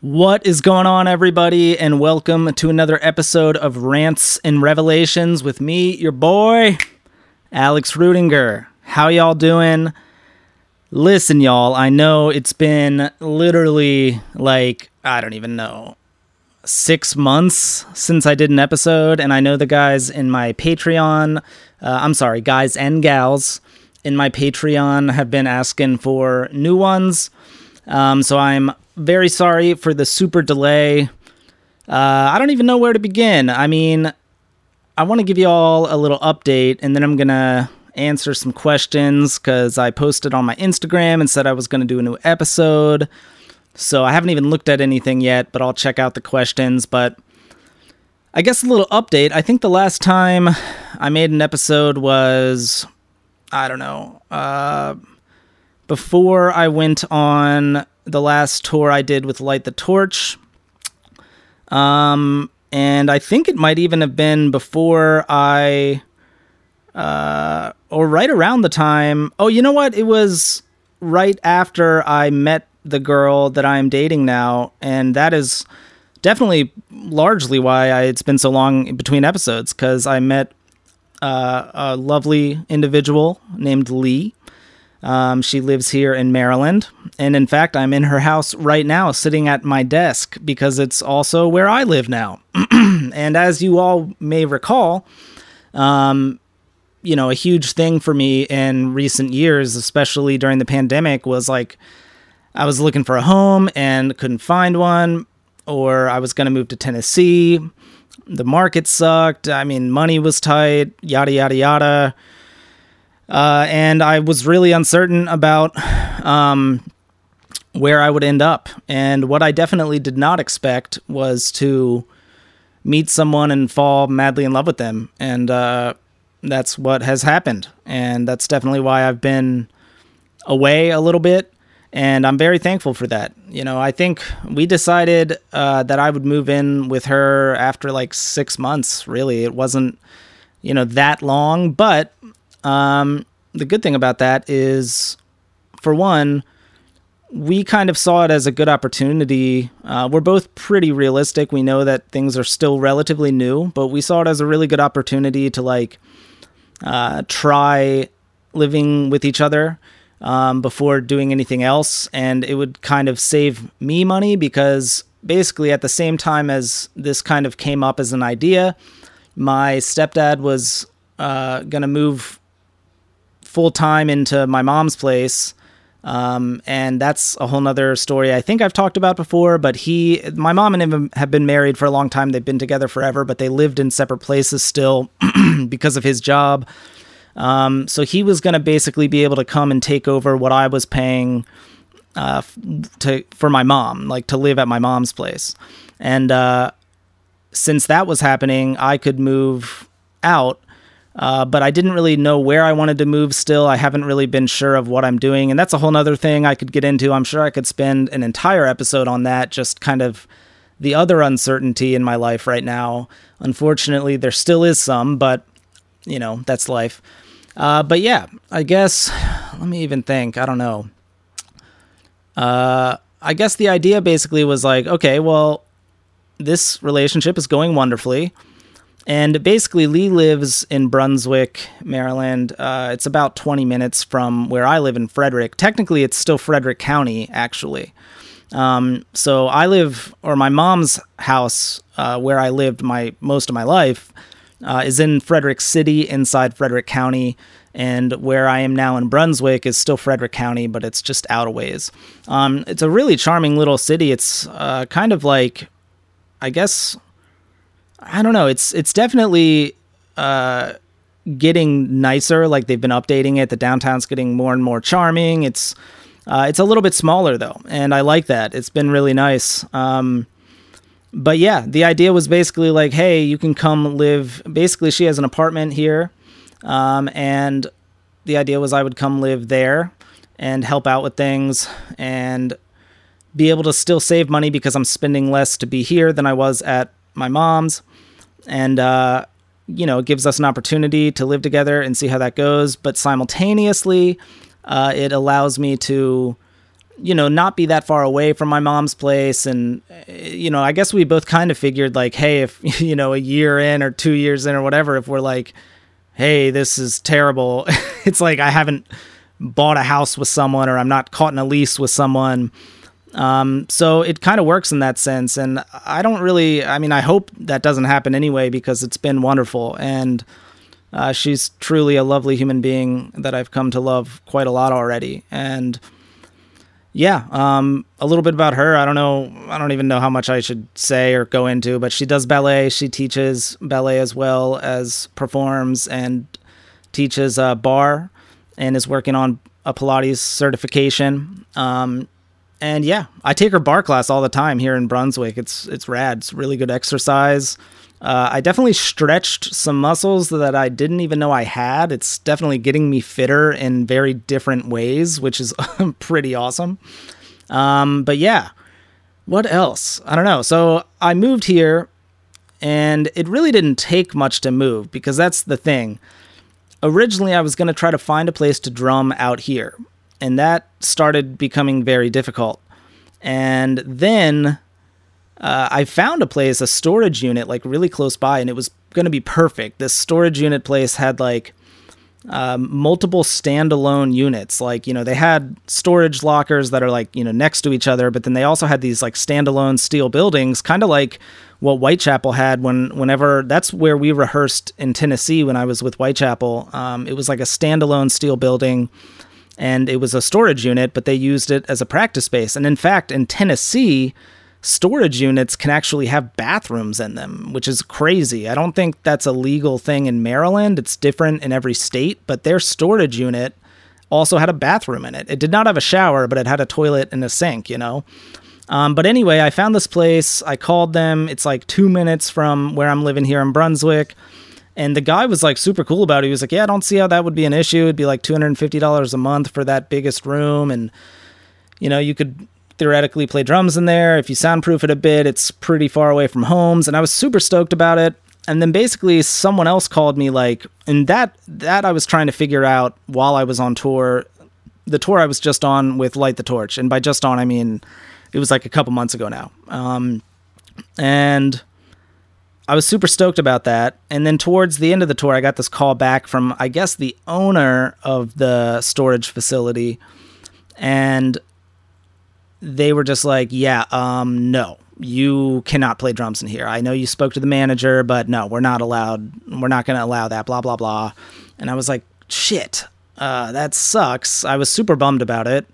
What is going on, everybody, and welcome to another episode of Rants and Revelations with me, your boy, Alex Rudinger. How y'all doing? Listen, y'all, I know it's been literally like, I don't even know, six months since I did an episode, and I know the guys in my Patreon, uh, I'm sorry, guys and gals in my Patreon have been asking for new ones. Um, so I'm very sorry for the super delay. Uh, I don't even know where to begin. I mean, I want to give you all a little update, and then I'm to answer some questions because I posted on my Instagram and said I was to do a new episode. So I haven't even looked at anything yet, but I'll check out the questions. But I guess a little update. I think the last time I made an episode was, I don't know, uh, before I went on the last tour I did with Light the Torch. Um, and I think it might even have been before I, uh, or right around the time. Oh, you know what? It was right after I met the girl that I'm dating now, and that is definitely largely why I, it's been so long between episodes because I met uh, a lovely individual named Lee um, she lives here in Maryland. And in fact, I'm in her house right now, sitting at my desk because it's also where I live now. and as you all may recall, um, you know, a huge thing for me in recent years, especially during the pandemic, was like I was looking for a home and couldn't find one, or I was going to move to Tennessee. The market sucked. I mean, money was tight, yada, yada, yada. Uh, and I was really uncertain about um, where I would end up. And what I definitely did not expect was to meet someone and fall madly in love with them. And uh, that's what has happened. And that's definitely why I've been away a little bit. And I'm very thankful for that. You know, I think we decided uh, that I would move in with her after like six months, really. It wasn't, you know, that long, but um, the good thing about that is, for one, we kind of saw it as a good opportunity. Uh, we're both pretty realistic. We know that things are still relatively new, but we saw it as a really good opportunity to like uh, try living with each other um, before doing anything else. And it would kind of save me money because basically, at the same time as this kind of came up as an idea, my stepdad was uh, going to move full time into my mom's place. Um, and that's a whole nother story I think I've talked about before. But he, my mom and him have been married for a long time. They've been together forever, but they lived in separate places still because of his job. Um, so he was going to basically be able to come and take over what I was paying uh, to for my mom, like to live at my mom's place. And uh, since that was happening, I could move out uh, but I didn't really know where I wanted to move still. I haven't really been sure of what I'm doing. And that's a whole other thing I could get into. I'm sure I could spend an entire episode on that, just kind of the other uncertainty in my life right now. Unfortunately, there still is some, but you know, that's life. Uh, but yeah, I guess, let me even think. I don't know. Uh, I guess the idea basically was like, okay, well, this relationship is going wonderfully. And basically, Lee lives in Brunswick, Maryland. Uh, it's about 20 minutes from where I live in Frederick. Technically, it's still Frederick County, actually. Um, so I live, or my mom's house, uh, where I lived my most of my life, uh, is in Frederick City, inside Frederick County. And where I am now in Brunswick is still Frederick County, but it's just out of ways. Um, it's a really charming little city. It's uh, kind of like, I guess, I don't know. It's it's definitely uh, getting nicer. Like they've been updating it. The downtown's getting more and more charming. It's uh, it's a little bit smaller though, and I like that. It's been really nice. Um, but yeah, the idea was basically like, hey, you can come live. Basically, she has an apartment here, um, and the idea was I would come live there and help out with things and be able to still save money because I'm spending less to be here than I was at my mom's and uh, you know, it gives us an opportunity to live together and see how that goes. But simultaneously, uh, it allows me to you know, not be that far away from my mom's place. And, you know, I guess we both kind of figured, like, hey, if, you know, a year in or two years in or whatever, if we're like, hey, this is terrible, it's like I haven't bought a house with someone or I'm not caught in a lease with someone. Um, so it kind of works in that sense. And I don't really, I mean, I hope that doesn't happen anyway because it's been wonderful. And uh, she's truly a lovely human being that I've come to love quite a lot already. And yeah, um, a little bit about her. I don't know. I don't even know how much I should say or go into, but she does ballet. She teaches ballet as well as performs and teaches uh, barre and is working on a Pilates certification. Um, and yeah, I take her barre class all the time here in Brunswick. It's it's rad. It's really good exercise. Uh, I definitely stretched some muscles that I didn't even know I had. It's definitely getting me fitter in very different ways, which is pretty awesome. Um, but yeah, what else? I don't know. So I moved here, and it really didn't take much to move because that's the thing originally I was going to try to find a place to drum out here, and that started becoming very difficult. And then uh, I found a place, a storage unit, like really close by, and it was going to be perfect. This storage unit place had like um, multiple standalone units. Like, you know, they had storage lockers that are like, you know, next to each other, but then they also had these like standalone steel buildings, kind of like what Whitechapel had when whenever that's where we rehearsed in Tennessee when I was with Whitechapel. Um, it was like a standalone steel building and it was a storage unit, but they used it as a practice space. And in fact, in Tennessee, storage units can actually have bathrooms in them, which is crazy. I don't think that's a legal thing in Maryland. It's different in every state, but their storage unit also had a bathroom in it. It did not have a shower, but it had a toilet and a sink, you know? Um, but anyway, I found this place. I called them. It's like two minutes from where I'm living here in Brunswick. And the guy was like super cool about it. He was like, Yeah, I don't see how that would be an issue. It'd be like $250 a month for that biggest room. And, you know, you could theoretically play drums in there. If you soundproof it a bit, it's pretty far away from homes. And I was super stoked about it. And then basically someone else called me like, and that, that I was trying to figure out while I was on tour. The tour I was just on with Light the Torch. And by just on, I mean, it was like a couple months ago now. Um, and I was super stoked about that. And then towards the end of the tour, I got this call back from, I guess, the owner of the storage facility. And they were just like, yeah, um, no, you cannot play drums in here. I know you spoke to the manager, but no, we're not allowed. We're not going to allow that, blah, blah, blah. And I was like, shit, uh, that sucks. I was super bummed about it.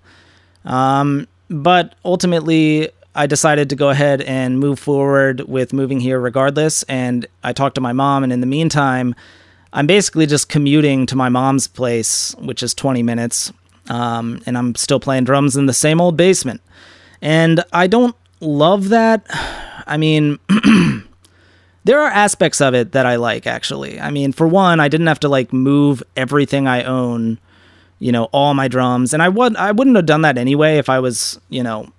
Um, but ultimately, I decided to go ahead and move forward with moving here regardless. And I talked to my mom, and in the meantime, I'm basically just commuting to my mom's place, which is 20 minutes. Um, and I'm still playing drums in the same old basement. And I don't love that. I mean, there are aspects of it that I like, actually. I mean, for one, I didn't have to like move everything I own you know, all my drums. And I would I wouldn't have done that anyway if I was, you know,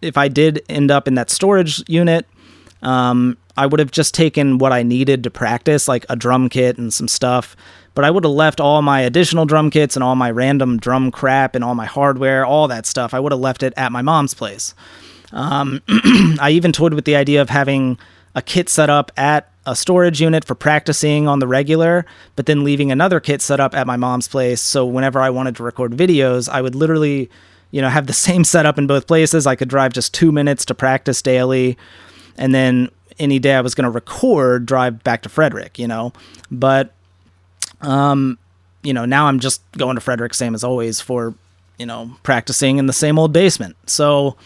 if I did end up in that storage unit. Um, I would have just taken what I needed to practice, like a drum kit and some stuff. But I would have left all my additional drum kits and all my random drum crap and all my hardware, all that stuff. I would have left it at my mom's place. Um, I even toyed with the idea of having a kit set up at a storage unit for practicing on the regular, but then leaving another kit set up at my mom's place. So whenever I wanted to record videos, I would literally, you know, have the same setup in both places. I could drive just two minutes to practice daily. And then any day I was going to record, drive back to Frederick, you know. But, um, you know, now I'm just going to Frederick, same as always, for, you know, practicing in the same old basement. So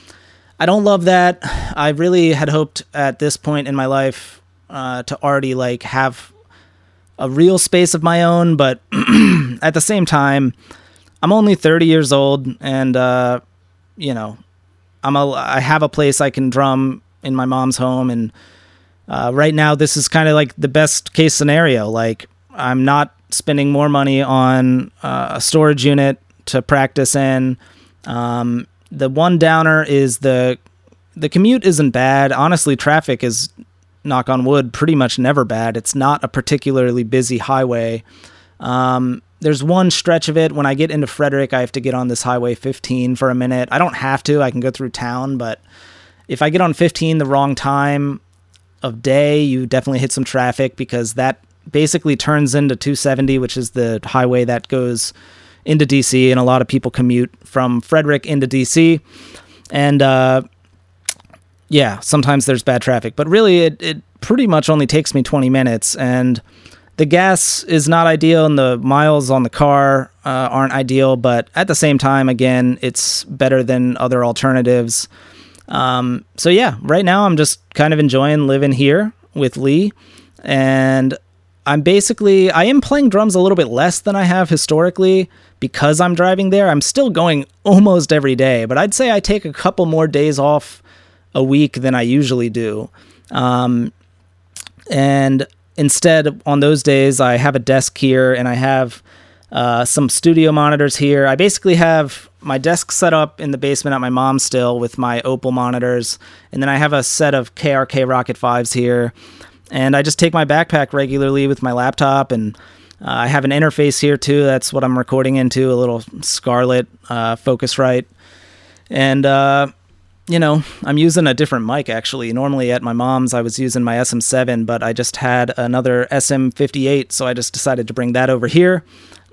I don't love that. I really had hoped at this point in my life uh, to already like have a real space of my own, but at the same time, I'm only 30 years old, and uh, you know, I'm a I have a place I can drum in my mom's home, and uh, right now this is kind of like the best case scenario. Like I'm not spending more money on uh, a storage unit to practice in. Um, the one downer is the the commute isn't bad. Honestly, traffic is knock on wood, pretty much never bad. It's not a particularly busy highway. Um, there's one stretch of it when I get into Frederick, I have to get on this Highway 15 for a minute. I don't have to, I can go through town, but if I get on 15 the wrong time of day, you definitely hit some traffic because that basically turns into 270, which is the highway that goes into DC, and a lot of people commute from Frederick into DC. And uh, yeah, sometimes there's bad traffic, but really it, it pretty much only takes me 20 minutes. And the gas is not ideal and the miles on the car uh, aren't ideal, but at the same time, again, it's better than other alternatives. Um, so yeah, right now I'm just kind of enjoying living here with Lee, and I'm basically I am playing drums a little bit less than I have historically because I'm driving there. I'm still going almost every day, but I'd say I take a couple more days off a week than I usually do. Um, and instead, on those days, I have a desk here and I have uh, some studio monitors here. I basically have my desk set up in the basement at my mom's still with my Opal monitors, and then I have a set of KRK Rokit 5s here. And I just take my backpack regularly with my laptop, and uh, I have an interface here too. That's what I'm recording into a little Scarlett uh, Focusrite. And uh, you know, I'm using a different mic actually. Normally at my mom's, I was using my SM7, but I just had another SM58, so I just decided to bring that over here.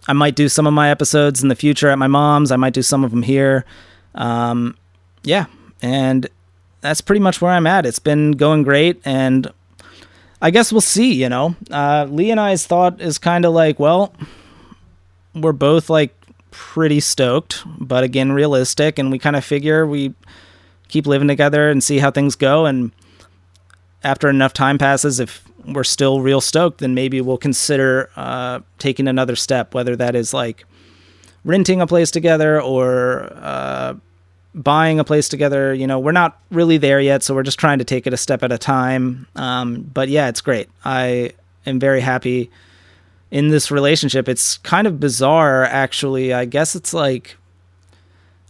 I might do some of my episodes in the future at my mom's. I might do some of them here. Um, yeah, and that's pretty much where I'm at. It's been going great, and I guess we'll see. You know, uh, Lee and I's thought is kind of like, well, we're both like pretty stoked, but again, realistic, and we kind of figure we keep living together and see how things go. And after enough time passes, if we're still real stoked, then maybe we'll consider uh, taking another step, whether that is like renting a place together or uh, buying a place together. You know, we're not really there yet, so we're just trying to take it a step at a time. Um, but yeah, it's great. I am very happy in this relationship. It's kind of bizarre, actually. I guess it's like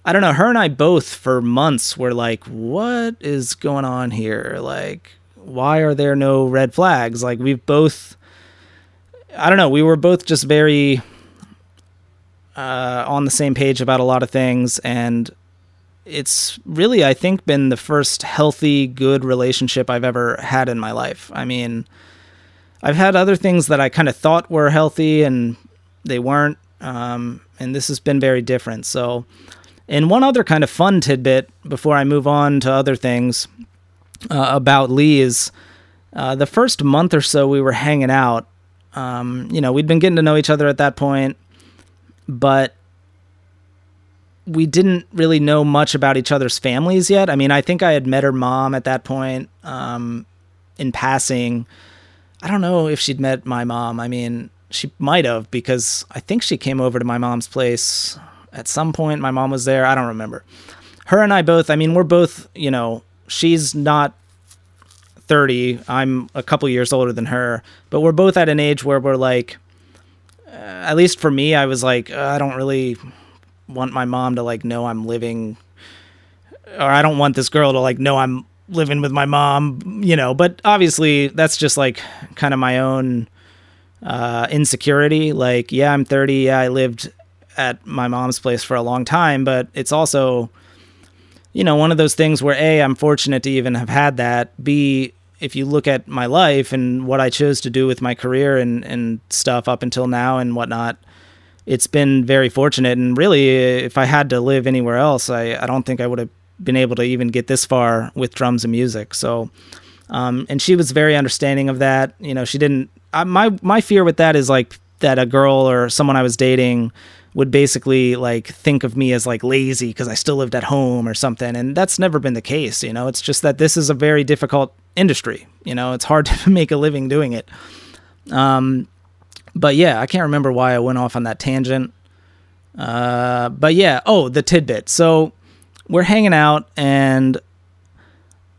I don't know, her and I both for months were like, what is going on here? Like, why are there no red flags? Like, we've both, I don't know, we were both just very uh, on the same page about a lot of things. And it's really, I think, been the first healthy, good relationship I've ever had in my life. I mean, I've had other things that I kind of thought were healthy and they weren't. Um, and this has been very different. So, and one other kind of fun tidbit before I move on to other things uh, about Lee is uh, the first month or so we were hanging out. Um, you know, we'd been getting to know each other at that point, but we didn't really know much about each other's families yet. I mean, I think I had met her mom at that point um, in passing. I don't know if she'd met my mom. I mean, she might have because I think she came over to my mom's place at some point. My mom was there. I don't remember. Her and I both, I mean, we're both, you know, she's not 30. I'm a couple years older than her, but we're both at an age where we're like, uh, at least for me, I was like, uh, I don't really want my mom to like know I'm living, or I don't want this girl to like know I'm living with my mom, you know, but obviously that's just like kind of my own uh, insecurity. Like, yeah, I'm 30. Yeah, I lived at my mom's place for a long time, but it's also, you know, one of those things where A, I'm fortunate to even have had that. B, if you look at my life and what I chose to do with my career and, and stuff up until now and whatnot, it's been very fortunate. And really, if I had to live anywhere else, I, I don't think I would have been able to even get this far with drums and music. So, um, and she was very understanding of that. You know, she didn't. I, my my fear with that is like that a girl or someone I was dating would basically like think of me as like lazy because I still lived at home or something. And that's never been the case. You know, it's just that this is a very difficult industry. You know, it's hard to make a living doing it. Um, but yeah, I can't remember why I went off on that tangent. Uh, but yeah, oh, the tidbit. So we're hanging out and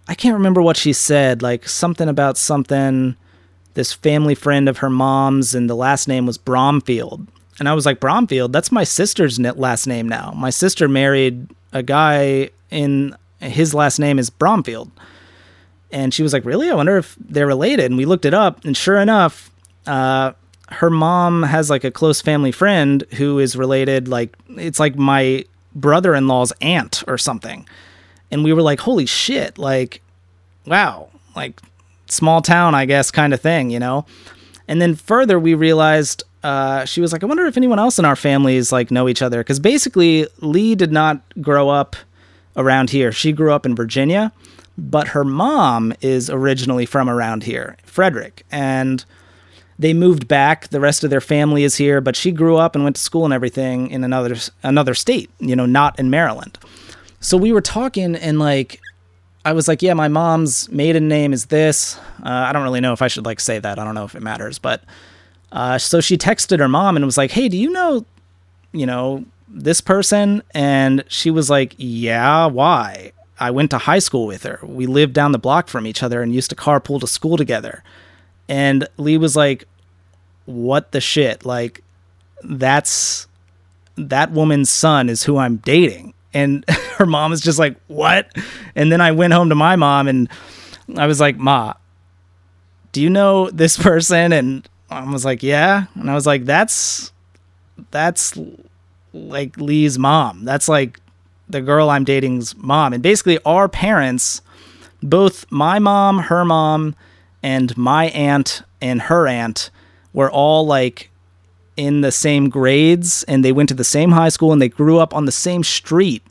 I can't remember what she said, like something about something, this family friend of her mom's, and the last name was Bromfield. And I was like, Bromfield, that's my sister's last name now. My sister married a guy in his last name is Bromfield. And she was like, Really? I wonder if they're related. And we looked it up. And sure enough, uh, her mom has like a close family friend who is related, like, it's like my brother in law's aunt or something. And we were like, holy shit, like, wow, like, small town, I guess, kind of thing, you know? And then further, we realized uh, she was like, I wonder if anyone else in our families like know each other. Because basically, Lee did not grow up around here. She grew up in Virginia, but her mom is originally from around here, Frederick. And they moved back. The rest of their family is here, but she grew up and went to school and everything in another another state, you know, not in Maryland. So we were talking and like I was like, yeah, my mom's maiden name is this. Uh, I don't really know if I should like say that. I don't know if it matters, but uh, so she texted her mom and was like, hey, do you know, you know, this person? And she was like, yeah, why? I went to high school with her. We lived down the block from each other and used to carpool to school together. And Lee was like, what the shit? Like, that's that woman's son is who I'm dating. And her mom is just like, what? And then I went home to my mom and I was like, Ma, do you know this person? And mom was like, yeah. And I was like, that's, that's like Lee's mom. That's like the girl I'm dating's mom. And basically, our parents, both my mom, her mom, and my aunt and her aunt were all like in the same grades and they went to the same high school and they grew up on the same street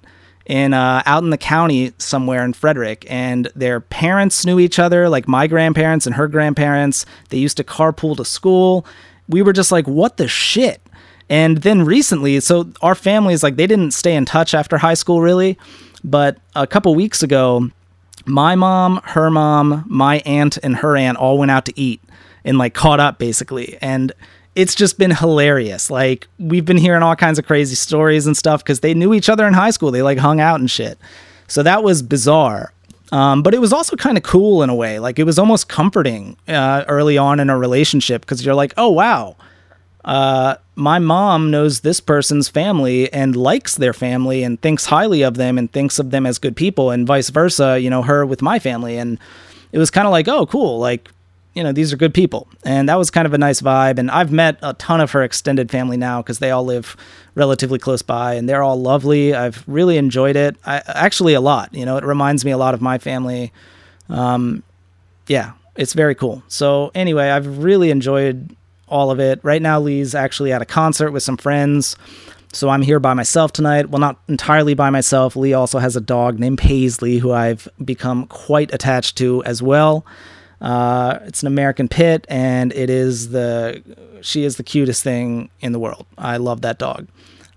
in uh, out in the county somewhere in Frederick, and their parents knew each other, like my grandparents and her grandparents. They used to carpool to school. We were just like, what the shit? And then recently, so our families like they didn't stay in touch after high school really, but a couple weeks ago, my mom, her mom, my aunt, and her aunt all went out to eat and like caught up basically. And it's just been hilarious. Like we've been hearing all kinds of crazy stories and stuff because they knew each other in high school. They like hung out and shit. So that was bizarre. Um, but it was also kind of cool in a way. Like it was almost comforting uh, early on in a relationship because you're like, oh wow, uh, my mom knows this person's family and likes their family and thinks highly of them and thinks of them as good people, and vice versa. You know, her with my family, and it was kind of like, oh, cool. Like you know, these are good people. And that was kind of a nice vibe. And I've met a ton of her extended family now because they all live relatively close by and they're all lovely. I've really enjoyed it. I, actually, a lot. You know, it reminds me a lot of my family. Um, yeah, it's very cool. So, anyway, I've really enjoyed all of it. Right now, Lee's actually at a concert with some friends. So I'm here by myself tonight. Well, not entirely by myself. Lee also has a dog named Paisley, who I've become quite attached to as well. Uh, it's an American pit, and it is the she is the cutest thing in the world. I love that dog.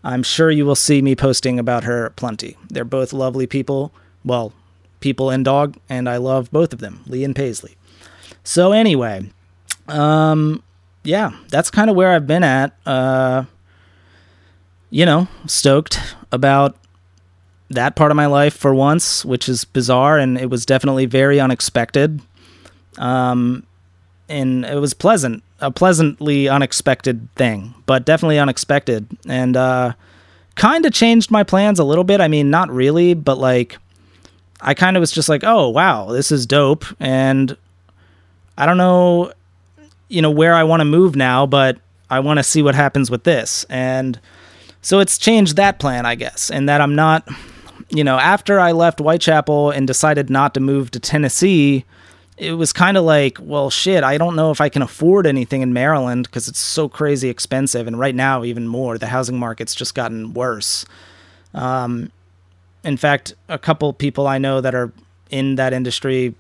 I'm sure you will see me posting about her plenty. They're both lovely people. Well, people and dog, and I love both of them, Lee and Paisley. So anyway, um, yeah, that's kind of where I've been at. Uh, you know, stoked about that part of my life for once, which is bizarre, and it was definitely very unexpected. Um, and it was pleasant, a pleasantly unexpected thing, but definitely unexpected. And uh, kind of changed my plans a little bit. I mean, not really, but like, I kind of was just like, oh, wow, this is dope. And I don't know, you know, where I want to move now, but I want to see what happens with this. And so it's changed that plan, I guess, and that I'm not, you know, after I left Whitechapel and decided not to move to Tennessee it was kind of like, well, shit, I don't know if I can afford anything in Maryland because it's so crazy expensive. And right now, even more, the housing market's just gotten worse. Um, in fact, a couple people I know that are in that industry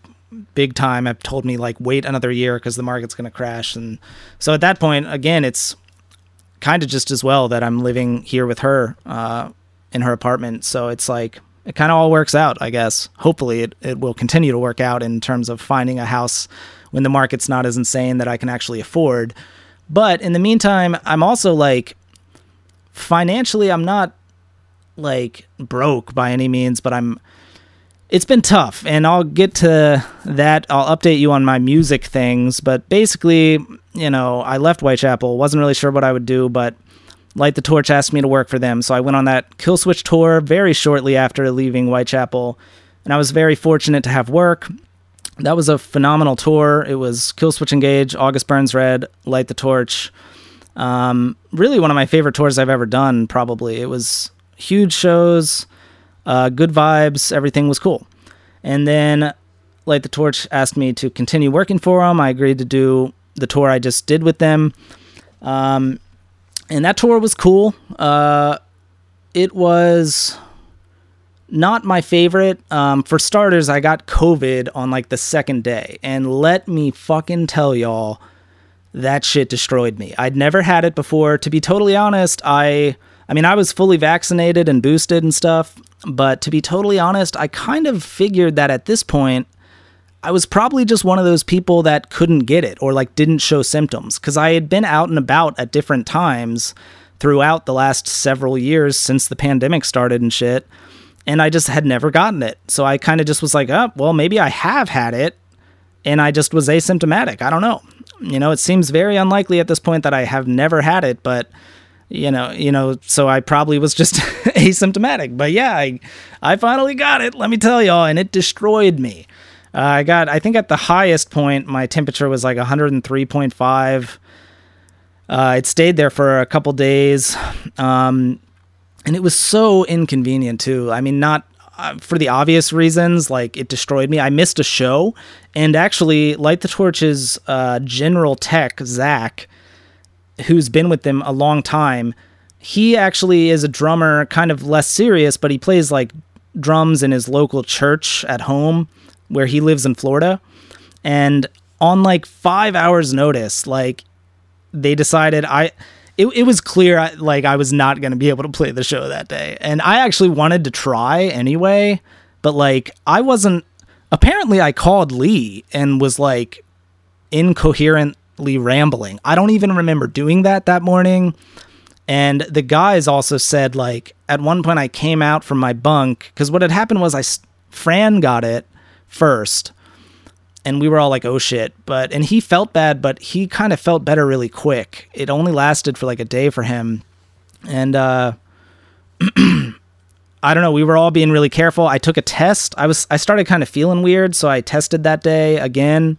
big time have told me, like, wait another year because the market's going to crash. And so at that point, again, it's kind of just as well that I'm living here with her uh, in her apartment. So it's like, it kind of all works out, I guess. Hopefully, it, it will continue to work out in terms of finding a house when the market's not as insane that I can actually afford. But in the meantime, I'm also like financially, I'm not like broke by any means, but I'm. It's been tough, and I'll get to that. I'll update you on my music things, but basically, you know, I left Whitechapel, wasn't really sure what I would do, but Light the Torch asked me to work for them, so I went on that Killswitch tour very shortly after leaving Whitechapel, and I was very fortunate to have work. that was a phenomenal tour. It was Killswitch Engage, August Burns Red, Light the Torch. Um, really one of my favorite tours I've ever done, probably. It was huge shows, uh, good vibes, everything was cool. And then Light the Torch asked me to continue working for them. I agreed to do the tour I just did with them. Um, and that tour was cool. Uh, it was not my favorite. Um, for starters, I got COVID on like the second day. And let me fucking tell y'all, that shit destroyed me. I'd never had it before. To be totally honest, I. I mean, I was fully vaccinated and boosted and stuff, but to be totally honest, I kind of figured that at this point, I was probably just one of those people that couldn't get it or like didn't show symptoms because I had been out and about at different times throughout the last several years since the pandemic started and shit and I just had never gotten it. So I kind of just was like, oh, well, maybe I have had it and I just was asymptomatic. I don't know. You know, it seems very unlikely at this point that I have never had it, but you know, you know, so I probably was just asymptomatic. But yeah, I I finally got it, let me tell y'all, and it destroyed me. Uh, I got I think at the highest point my temperature was like 103.5. Uh, it stayed there for a couple days. Um, and it was so inconvenient too. I mean, not uh, for the obvious reasons, like it destroyed me. I missed a show, and actually, Light the Torch's uh, general tech Zach, who's been with them a long time, he actually is a drummer, kind of less serious, but he plays like drums in his local church at home, where he lives in Florida, and on like five hours' notice, like they decided I it, it was clear like I was not going to be able to play the show that day. And I actually wanted to try anyway, but like I wasn't apparently I called Lee and was like incoherently rambling. I don't even remember doing that that morning. And the guys also said like at one point I came out from my bunk cuz what had happened was I Fran got it first and we were all like, "Oh shit!" But and he felt bad, but he kind of felt better really quick. It only lasted for like a day for him, and uh, I don't know. We were all being really careful. I took a test. I was I started kind of feeling weird, so I tested that day again,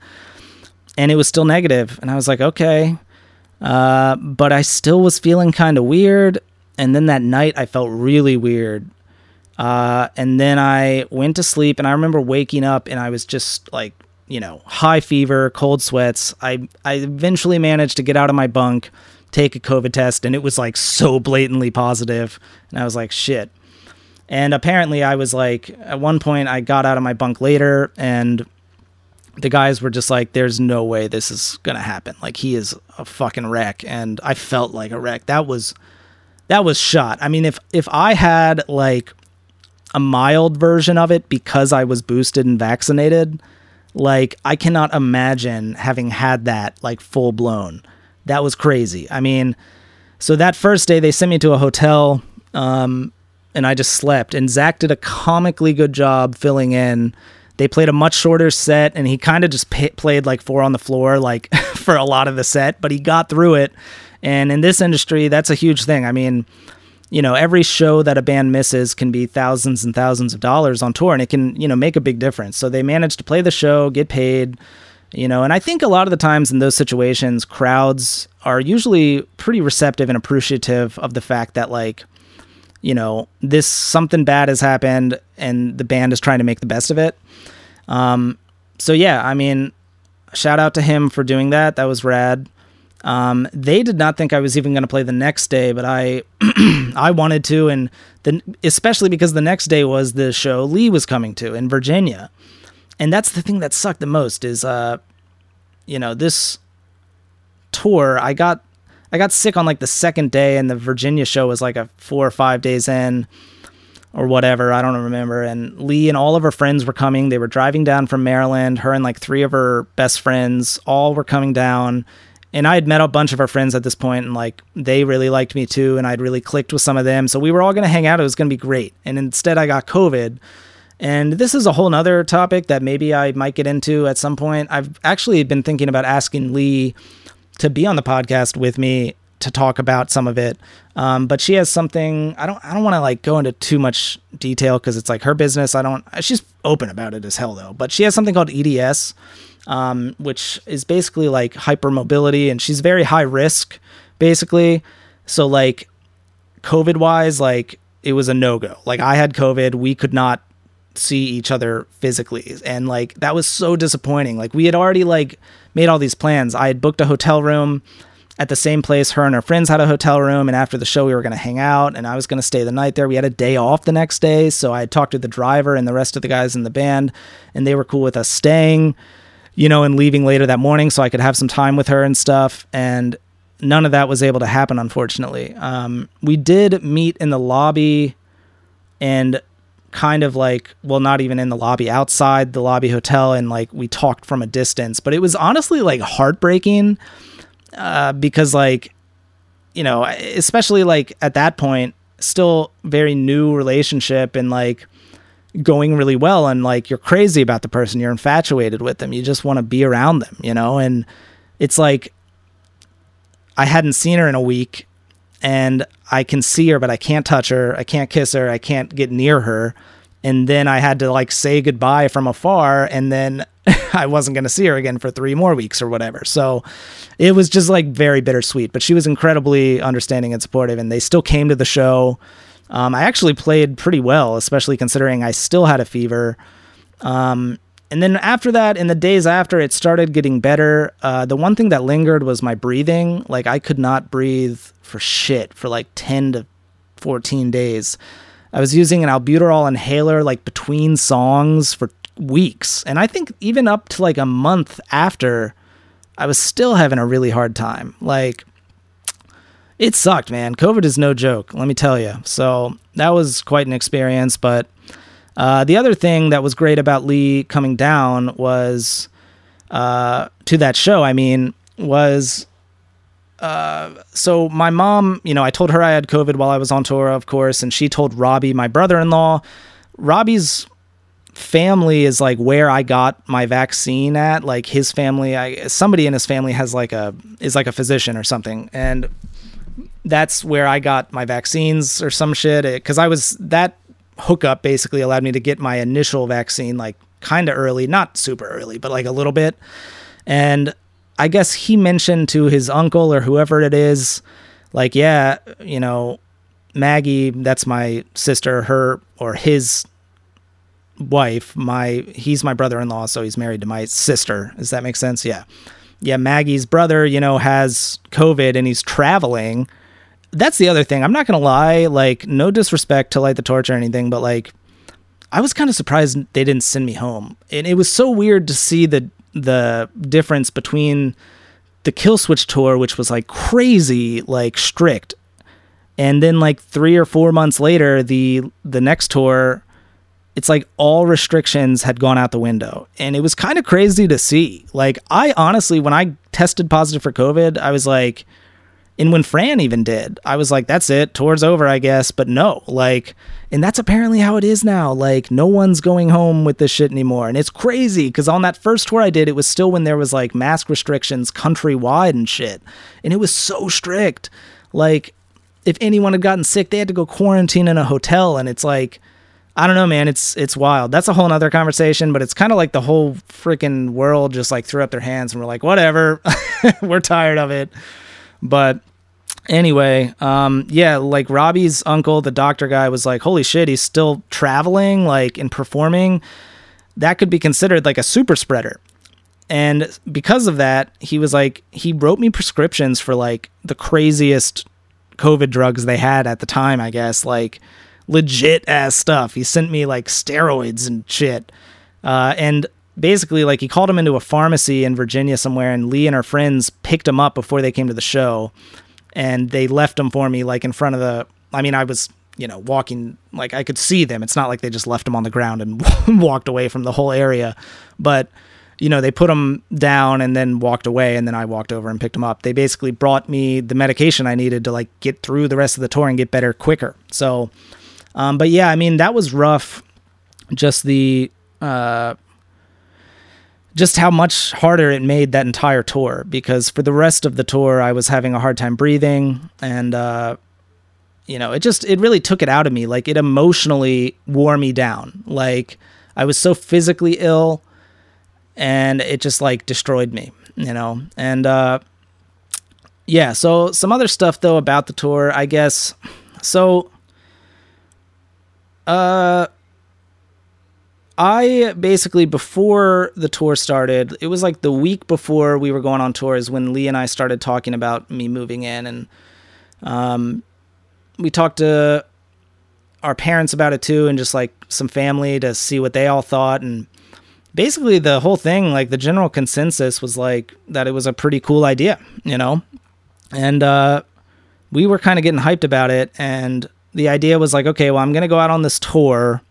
and it was still negative. And I was like, okay, uh, but I still was feeling kind of weird. And then that night, I felt really weird. Uh, and then I went to sleep, and I remember waking up, and I was just like you know, high fever, cold sweats. I I eventually managed to get out of my bunk, take a COVID test, and it was like so blatantly positive. and I was like, shit. And apparently, I was like, at one point, I got out of my bunk later, and the guys were just like, "There's no way this is gonna happen. Like, he is a fucking wreck." And I felt like a wreck. That was that was shot. I mean, if if I had like a mild version of it because I was boosted and vaccinated, like I cannot imagine having had that like full blown. That was crazy. I mean, so that first day they sent me to a hotel um, and I just slept. And Zach did a comically good job filling in. They played a much shorter set and he kind of just p- played like four on the floor like for a lot of the set, but he got through it. And in this industry, that's a huge thing. I mean, you know, every show that a band misses can be thousands and thousands of dollars on tour and it can, you know, make a big difference. So they manage to play the show, get paid, you know, and I think a lot of the times in those situations, crowds are usually pretty receptive and appreciative of the fact that, like, you know, this something bad has happened and the band is trying to make the best of it. Um, so yeah, I mean, shout out to him for doing that. That was rad. Um, they did not think I was even going to play the next day, but I I wanted to, and then especially because the next day was the show Lee was coming to in Virginia, and that's the thing that sucked the most is uh, you know this tour I got I got sick on like the second day, and the Virginia show was like a four or five days in or whatever. I don't remember. And Lee and all of her friends were coming. They were driving down from Maryland. Her and like three of her best friends all were coming down and I had met a bunch of our friends at this point, and like they really liked me too, and I'd really clicked with some of them. So we were all going to hang out. It was going to be great. And instead, I got COVID. And this is a whole nother topic that maybe I might get into at some point. I've actually been thinking about asking Lee to be on the podcast with me to talk about some of it. Um, but she has something I don't I don't want to like go into too much detail because it's like her business. I don't. She's open about it as hell though. But she has something called EDS, um, which is basically like hypermobility, and she's very high risk, basically. So like, COVID wise, like it was a no go. Like I had COVID, we could not see each other physically and like that was so disappointing like we had already like made all these plans i had booked a hotel room at the same place. Her and her friends had a hotel room, and after the show, we were going to hang out, and I was going to stay the night there. We had a day off the next day, so I talked to the driver and the rest of the guys in the band, and they were cool with us staying, you know, and leaving later that morning so I could have some time with her and stuff. And none of that was able to happen, unfortunately. Um, we did meet in the lobby and kind of like well not even in the lobby outside the lobby hotel and like we talked from a distance but it was honestly like heartbreaking uh, because like you know especially like at that point still very new relationship and like going really well and like you're crazy about the person you're infatuated with them you just want to be around them you know and it's like i hadn't seen her in a week and i can see her but i can't touch her i can't kiss her i can't get near her and then i had to like say goodbye from afar and then I wasn't going to see her again for three more weeks or whatever. So it was just like very bittersweet, but she was incredibly understanding and supportive, and they still came to the show. Um, I actually played pretty well, especially considering I still had a fever. Um, and then after that, in the days after, it started getting better. Uh, the one thing that lingered was my breathing. Like I could not breathe for shit for like 10 to 14 days. I was using an albuterol inhaler like between songs for weeks. And I think even up to like a month after, I was still having a really hard time. Like, it sucked, man. COVID is no joke, let me tell you. So that was quite an experience. But uh, the other thing that was great about Lee coming down was uh, to that show, I mean, was uh, so my mom, you know, I told her I had COVID while I was on tour, of course, and she told Robbie, my brother in law. Robbie's family is like where I got my vaccine at. Like his family, I somebody in his family has like a is like a physician or something, and that's where I got my vaccines or some shit. Because I was that hookup basically allowed me to get my initial vaccine like kind of early, not super early, but like a little bit. And I guess he mentioned to his uncle or whoever it is, like, yeah, you know, Maggie, that's my sister, her or his wife, my he's my brother-in-law, so he's married to my sister. Does that make sense? Yeah. Yeah, Maggie's brother, you know, has COVID and he's traveling. That's the other thing. I'm not going to lie, like no disrespect to light the torch or anything, but like I was kind of surprised they didn't send me home. And it was so weird to see the the difference between the Killswitch tour, which was like crazy, like strict, and then like three or four months later, the the next tour it's like all restrictions had gone out the window. And it was kind of crazy to see. Like, I honestly, when I tested positive for COVID, I was like, and when Fran even did, I was like, that's it, tour's over, I guess. But no, like, and that's apparently how it is now. Like, no one's going home with this shit anymore. And it's crazy because on that first tour I did, it was still when there was like mask restrictions countrywide and shit. And it was so strict. Like, if anyone had gotten sick, they had to go quarantine in a hotel. And it's like, I don't know, man. It's it's wild. That's a whole other conversation, but it's kind of like the whole freaking world just like threw up their hands and we're like, whatever, we're tired of it. But anyway, um, yeah, like Robbie's uncle, the doctor guy, was like, holy shit, he's still traveling, like and performing. That could be considered like a super spreader. And because of that, he was like, he wrote me prescriptions for like the craziest COVID drugs they had at the time, I guess. Like, legit ass stuff. He sent me like steroids and shit. Uh, and basically, like, he called him into a pharmacy in Virginia somewhere, and Lee and her friends picked him up before they came to the show. And they left him for me, like, in front of the. I mean, I was, you know, walking, like, I could see them. It's not like they just left him on the ground and walked away from the whole area. But you know, they put him down and then walked away, and then I walked over and picked him up. They basically brought me the medication I needed to like get through the rest of the tour and get better quicker. So um, but yeah, I mean that was rough. Just the uh, just how much harder it made that entire tour because for the rest of the tour I was having a hard time breathing and uh you know, it just it really took it out of me. Like it emotionally wore me down. Like I was so physically ill and it just like destroyed me, you know. And uh yeah, so some other stuff though about the tour, I guess. So uh I basically before the tour started, it was like the week before we were going on tours when Lee and I started talking about me moving in and um we talked to our parents about it too and just like some family to see what they all thought and basically the whole thing like the general consensus was like that it was a pretty cool idea, you know. And uh we were kind of getting hyped about it and the idea was like okay, well I'm going to go out on this tour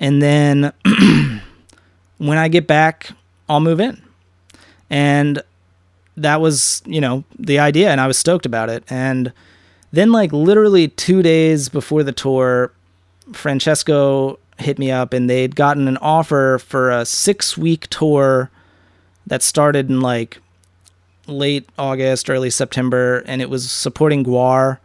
and then when I get back, I'll move in. And that was, you know, the idea. And I was stoked about it. And then, like, literally two days before the tour, Francesco hit me up and they'd gotten an offer for a six week tour that started in like late August, early September, and it was supporting GWAR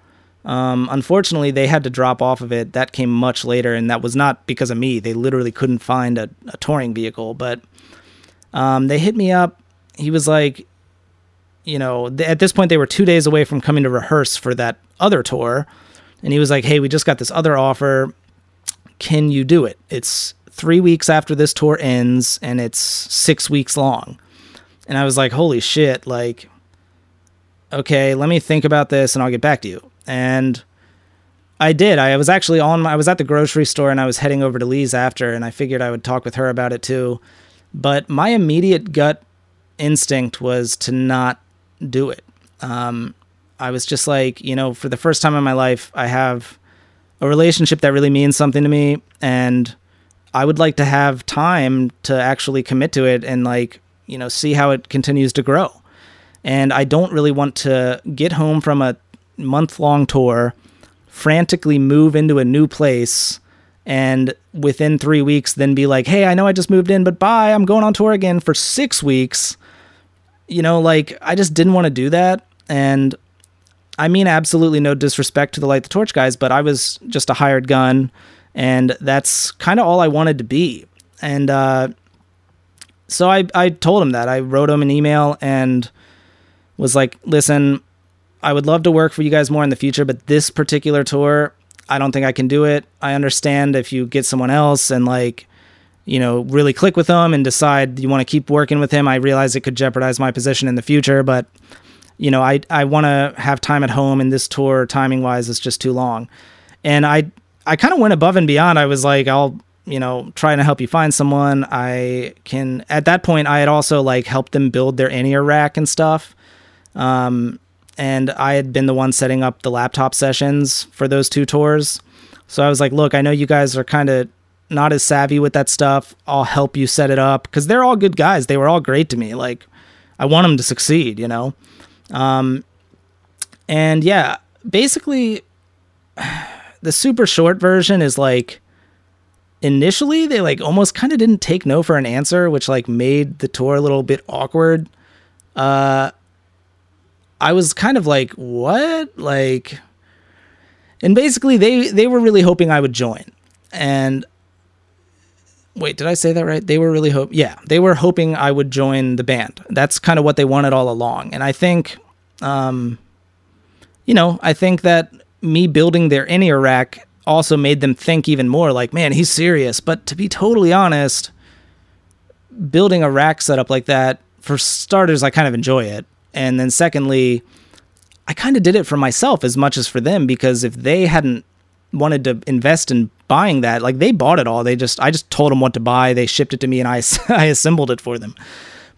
um, unfortunately, they had to drop off of it. That came much later, and that was not because of me. They literally couldn't find a, a touring vehicle. But um, they hit me up. He was like, you know, th- at this point, they were two days away from coming to rehearse for that other tour. And he was like, hey, we just got this other offer. Can you do it? It's three weeks after this tour ends, and it's six weeks long. And I was like, holy shit, like, okay, let me think about this and I'll get back to you and I did. I was actually on. My, I was at the grocery store and I was heading over to Lee's after, and I figured I would talk with her about it too. But my immediate gut instinct was to not do it. Um, I was just like, you know, for the first time in my life, I have a relationship that really means something to me, and I would like to have time to actually commit to it and like, you know, see how it continues to grow. And I don't really want to get home from a month long tour, frantically move into a new place, and within three weeks, then be like, hey, I know I just moved in, but bye, I'm going on tour again for six weeks. You know, like, I just didn't want to do that. And I mean, absolutely no disrespect to the Light the Torch guys, but I was just a hired gun, and that's kind of all I wanted to be. And uh, so I, I told him that. I wrote him an email and was like, listen, I would love to work for you guys more in the future, but this particular tour, I don't think I can do it. I understand if you get someone else and like, you know, really click with them and decide you want to keep working with him. I realize it could jeopardize my position in the future, but you know, I I want to have time at home and this tour timing wise is just too long. And I I kind of went above and beyond. I was like, I'll you know, trying to help you find someone. I can at that point I had also like helped them build their in-ear rack and stuff. Um, and I had been the one setting up the laptop sessions for those two tours. So I was like, look, I know you guys are kind of not as savvy with that stuff. I'll help you set it up because they're all good guys. They were all great to me. Like, I want them to succeed, you know? Um, and yeah, basically, the super short version is like, initially they like almost kind of didn't take no for an answer, which like made the tour a little bit awkward. Uh, I was kind of like, what? Like, and basically they they were really hoping I would join. And wait, did I say that right? They were really hope yeah, they were hoping I would join the band. That's kind of what they wanted all along. And I think um you know, I think that me building their in-ear rack also made them think even more like, man, he's serious. But to be totally honest, building a rack setup like that, for starters, I kind of enjoy it. And then secondly, I kind of did it for myself as much as for them because if they hadn't wanted to invest in buying that, like they bought it all. They just I just told them what to buy, they shipped it to me and I I assembled it for them.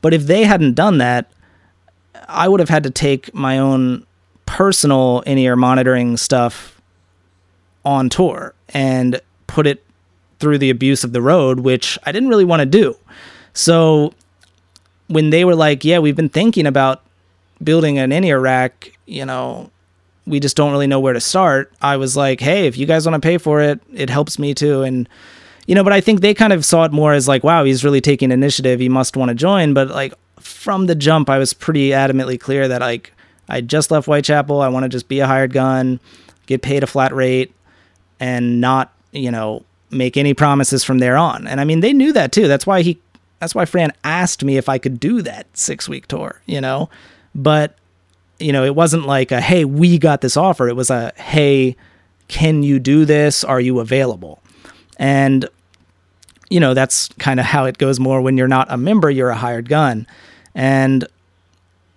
But if they hadn't done that, I would have had to take my own personal in-ear monitoring stuff on tour and put it through the abuse of the road, which I didn't really want to do. So when they were like, "Yeah, we've been thinking about building an in-ear rack, you know, we just don't really know where to start. I was like, hey, if you guys want to pay for it, it helps me too. And you know, but I think they kind of saw it more as like, wow, he's really taking initiative. He must want to join. But like from the jump, I was pretty adamantly clear that like I just left Whitechapel. I want to just be a hired gun, get paid a flat rate, and not, you know, make any promises from there on. And I mean, they knew that too. That's why he, that's why Fran asked me if I could do that six week tour, you know? But, you know, it wasn't like a, hey, we got this offer. It was a, hey, can you do this? Are you available? And you know, that's kind of how it goes more when you're not a member, you're a hired gun. And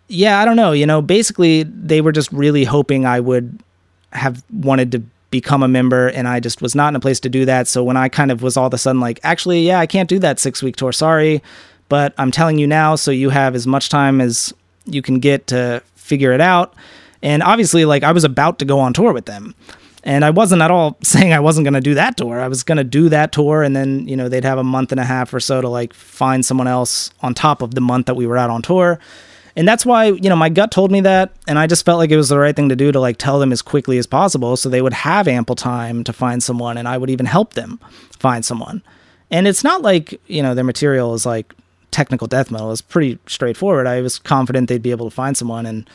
yeah, I don't know, you know, basically they were just really hoping I would have wanted to become a member and I just was not in a place to do that. So when I kind of was all of a sudden like, actually, yeah, I can't do that 6 week tour, sorry, but I'm telling you now so you have as much time as you can get to figure it out. And obviously like I was about to go on tour with them. And I wasn't at all saying I wasn't going to do that tour. I was going to do that tour and then, you know, they'd have a month and a half or so to like find someone else on top of the month that we were out on tour. And that's why, you know, my gut told me that and I just felt like it was the right thing to do to like tell them as quickly as possible so they would have ample time to find someone and I would even help them find someone. And it's not like, you know, their material is like technical death metal. It's pretty straightforward. I was confident they'd be able to find someone and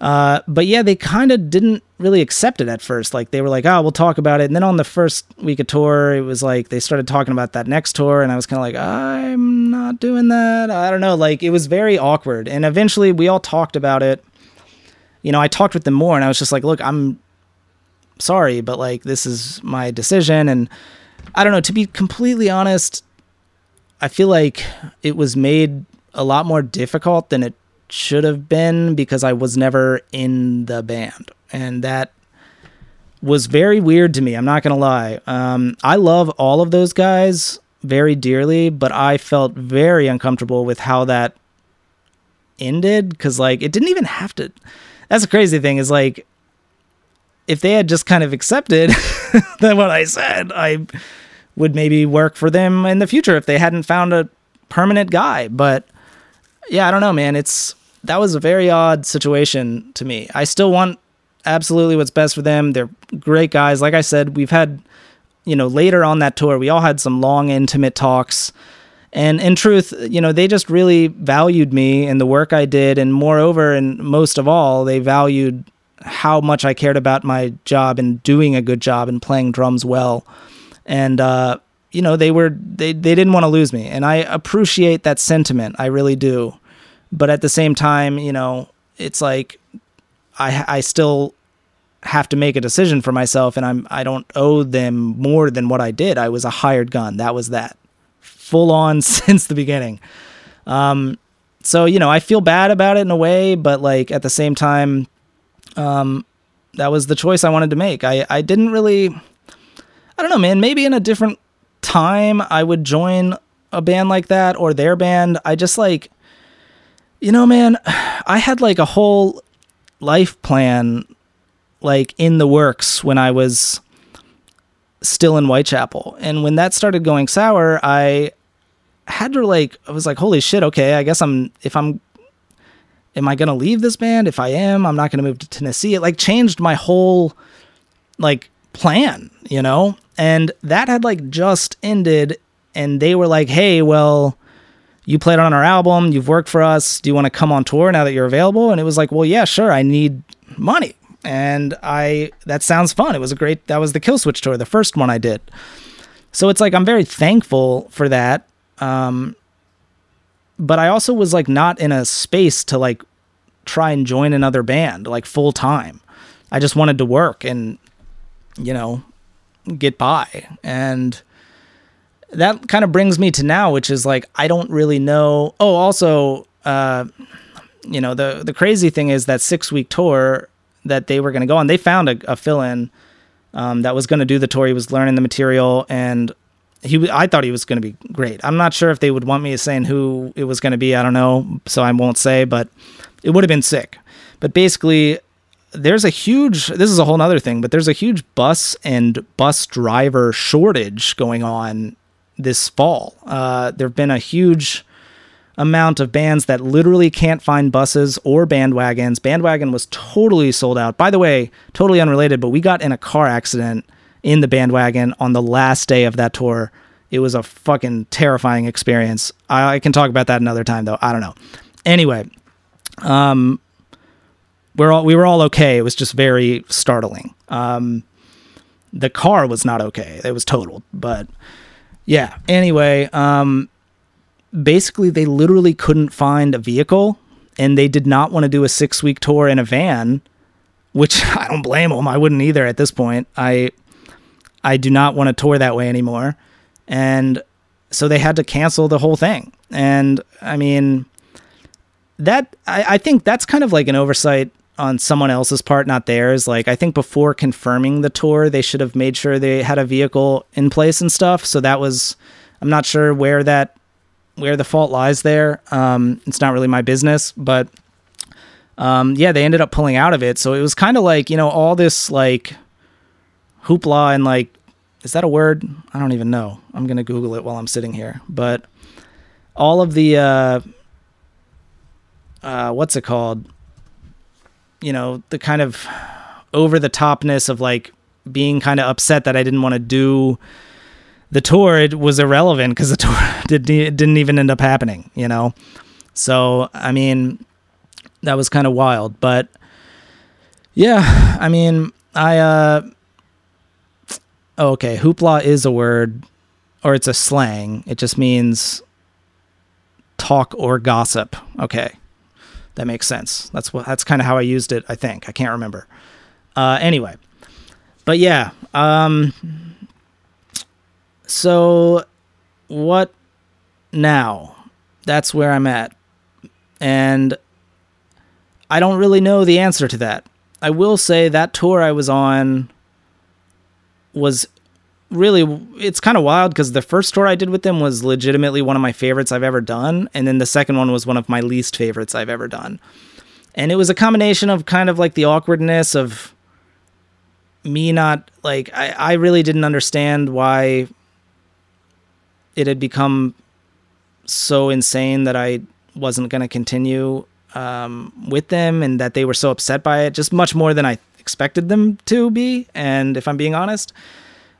uh, but yeah, they kind of didn't really accept it at first. Like they were like, "Oh, we'll talk about it." And then on the first week of tour, it was like they started talking about that next tour, and I was kind of like, "I'm not doing that." I don't know. Like it was very awkward. And eventually, we all talked about it. You know, I talked with them more, and I was just like, "Look, I'm sorry, but like this is my decision." And I don't know. To be completely honest, I feel like it was made a lot more difficult than it should have been because I was never in the band. And that was very weird to me. I'm not going to lie. Um, I love all of those guys very dearly, but I felt very uncomfortable with how that ended because, like, it didn't even have to. That's the crazy thing is, like, if they had just kind of accepted that what I said, I would maybe work for them in the future if they hadn't found a permanent guy. But yeah, I don't know, man. It's that was a very odd situation to me. I still want absolutely what's best for them. They're great guys. Like I said, we've had, you know, later on that tour, we all had some long, intimate talks. And in truth, you know, they just really valued me and the work I did. And moreover, and most of all, they valued how much I cared about my job and doing a good job and playing drums well. And, uh, you know, they were, they, they didn't want to lose me. And I appreciate that sentiment. I really do but at the same time, you know, it's like I I still have to make a decision for myself and I'm I don't owe them more than what I did. I was a hired gun. That was that. Full on since the beginning. Um so, you know, I feel bad about it in a way, but like at the same time um that was the choice I wanted to make. I I didn't really I don't know, man, maybe in a different time I would join a band like that or their band. I just like you know, man, I had like a whole life plan like in the works when I was still in Whitechapel. And when that started going sour, I had to like I was like, holy shit, okay, I guess I'm if I'm am I gonna leave this band? If I am, I'm not gonna move to Tennessee. It like changed my whole like plan, you know? And that had like just ended and they were like, hey, well, you played on our album, you've worked for us. Do you want to come on tour now that you're available? And it was like, well, yeah, sure. I need money. And I, that sounds fun. It was a great, that was the Killswitch tour, the first one I did. So it's like, I'm very thankful for that. Um, but I also was like not in a space to like try and join another band like full time. I just wanted to work and, you know, get by. And, that kind of brings me to now, which is like I don't really know. Oh, also, uh, you know, the the crazy thing is that six week tour that they were going to go on. They found a, a fill in um, that was going to do the tour. He was learning the material, and he I thought he was going to be great. I'm not sure if they would want me saying who it was going to be. I don't know, so I won't say, but it would have been sick. But basically, there's a huge this is a whole other thing but there's a huge bus and bus driver shortage going on this fall. Uh, there have been a huge amount of bands that literally can't find buses or bandwagons. Bandwagon was totally sold out. By the way, totally unrelated, but we got in a car accident in the bandwagon on the last day of that tour It was a fucking terrifying experience. I, I can talk about that another time though. I don't know. Anyway, um, we're all we were all okay. It was just very startling. Um, the car was not okay. It was totaled, but yeah. Anyway, um, basically they literally couldn't find a vehicle, and they did not want to do a six week tour in a van, which I don't blame them. I wouldn't either at this point. I I do not want to tour that way anymore, and so they had to cancel the whole thing. And I mean, that I, I think that's kind of like an oversight on someone else's part, not theirs. Like I think before confirming the tour, they should have made sure they had a vehicle in place and stuff. So that was, I'm not sure where that, where the fault lies there. Um, it's not really my business, but um, yeah, they ended up pulling out of it. So it was kind of like you know all this like hoopla and like, is that a word? I don't even know. I'm gonna Google it while I'm sitting here, but all of the uh, uh, what's it called? You know, the kind of over the topness of like being kind of upset that I didn't want to do the tour, it was irrelevant because the tour did, didn't even end up happening, you know? So, I mean, that was kind of wild. But yeah, I mean, I, uh, oh, okay, hoopla is a word or it's a slang. It just means talk or gossip. Okay that makes sense. That's what that's kind of how I used it. I think I can't remember. Uh, anyway, but yeah. Um, so what now? That's where I'm at, and I don't really know the answer to that. I will say that tour I was on was really it's kind of wild because the first tour I did with them was legitimately one of my favorites I've ever done, and then the second one was one of my least favorites I've ever done. And it was a combination of kind of like the awkwardness of me not like I, I really didn't understand why it had become so insane that I wasn't going to continue um, with them and that they were so upset by it, just much more than I expected them to be. And if I'm being honest,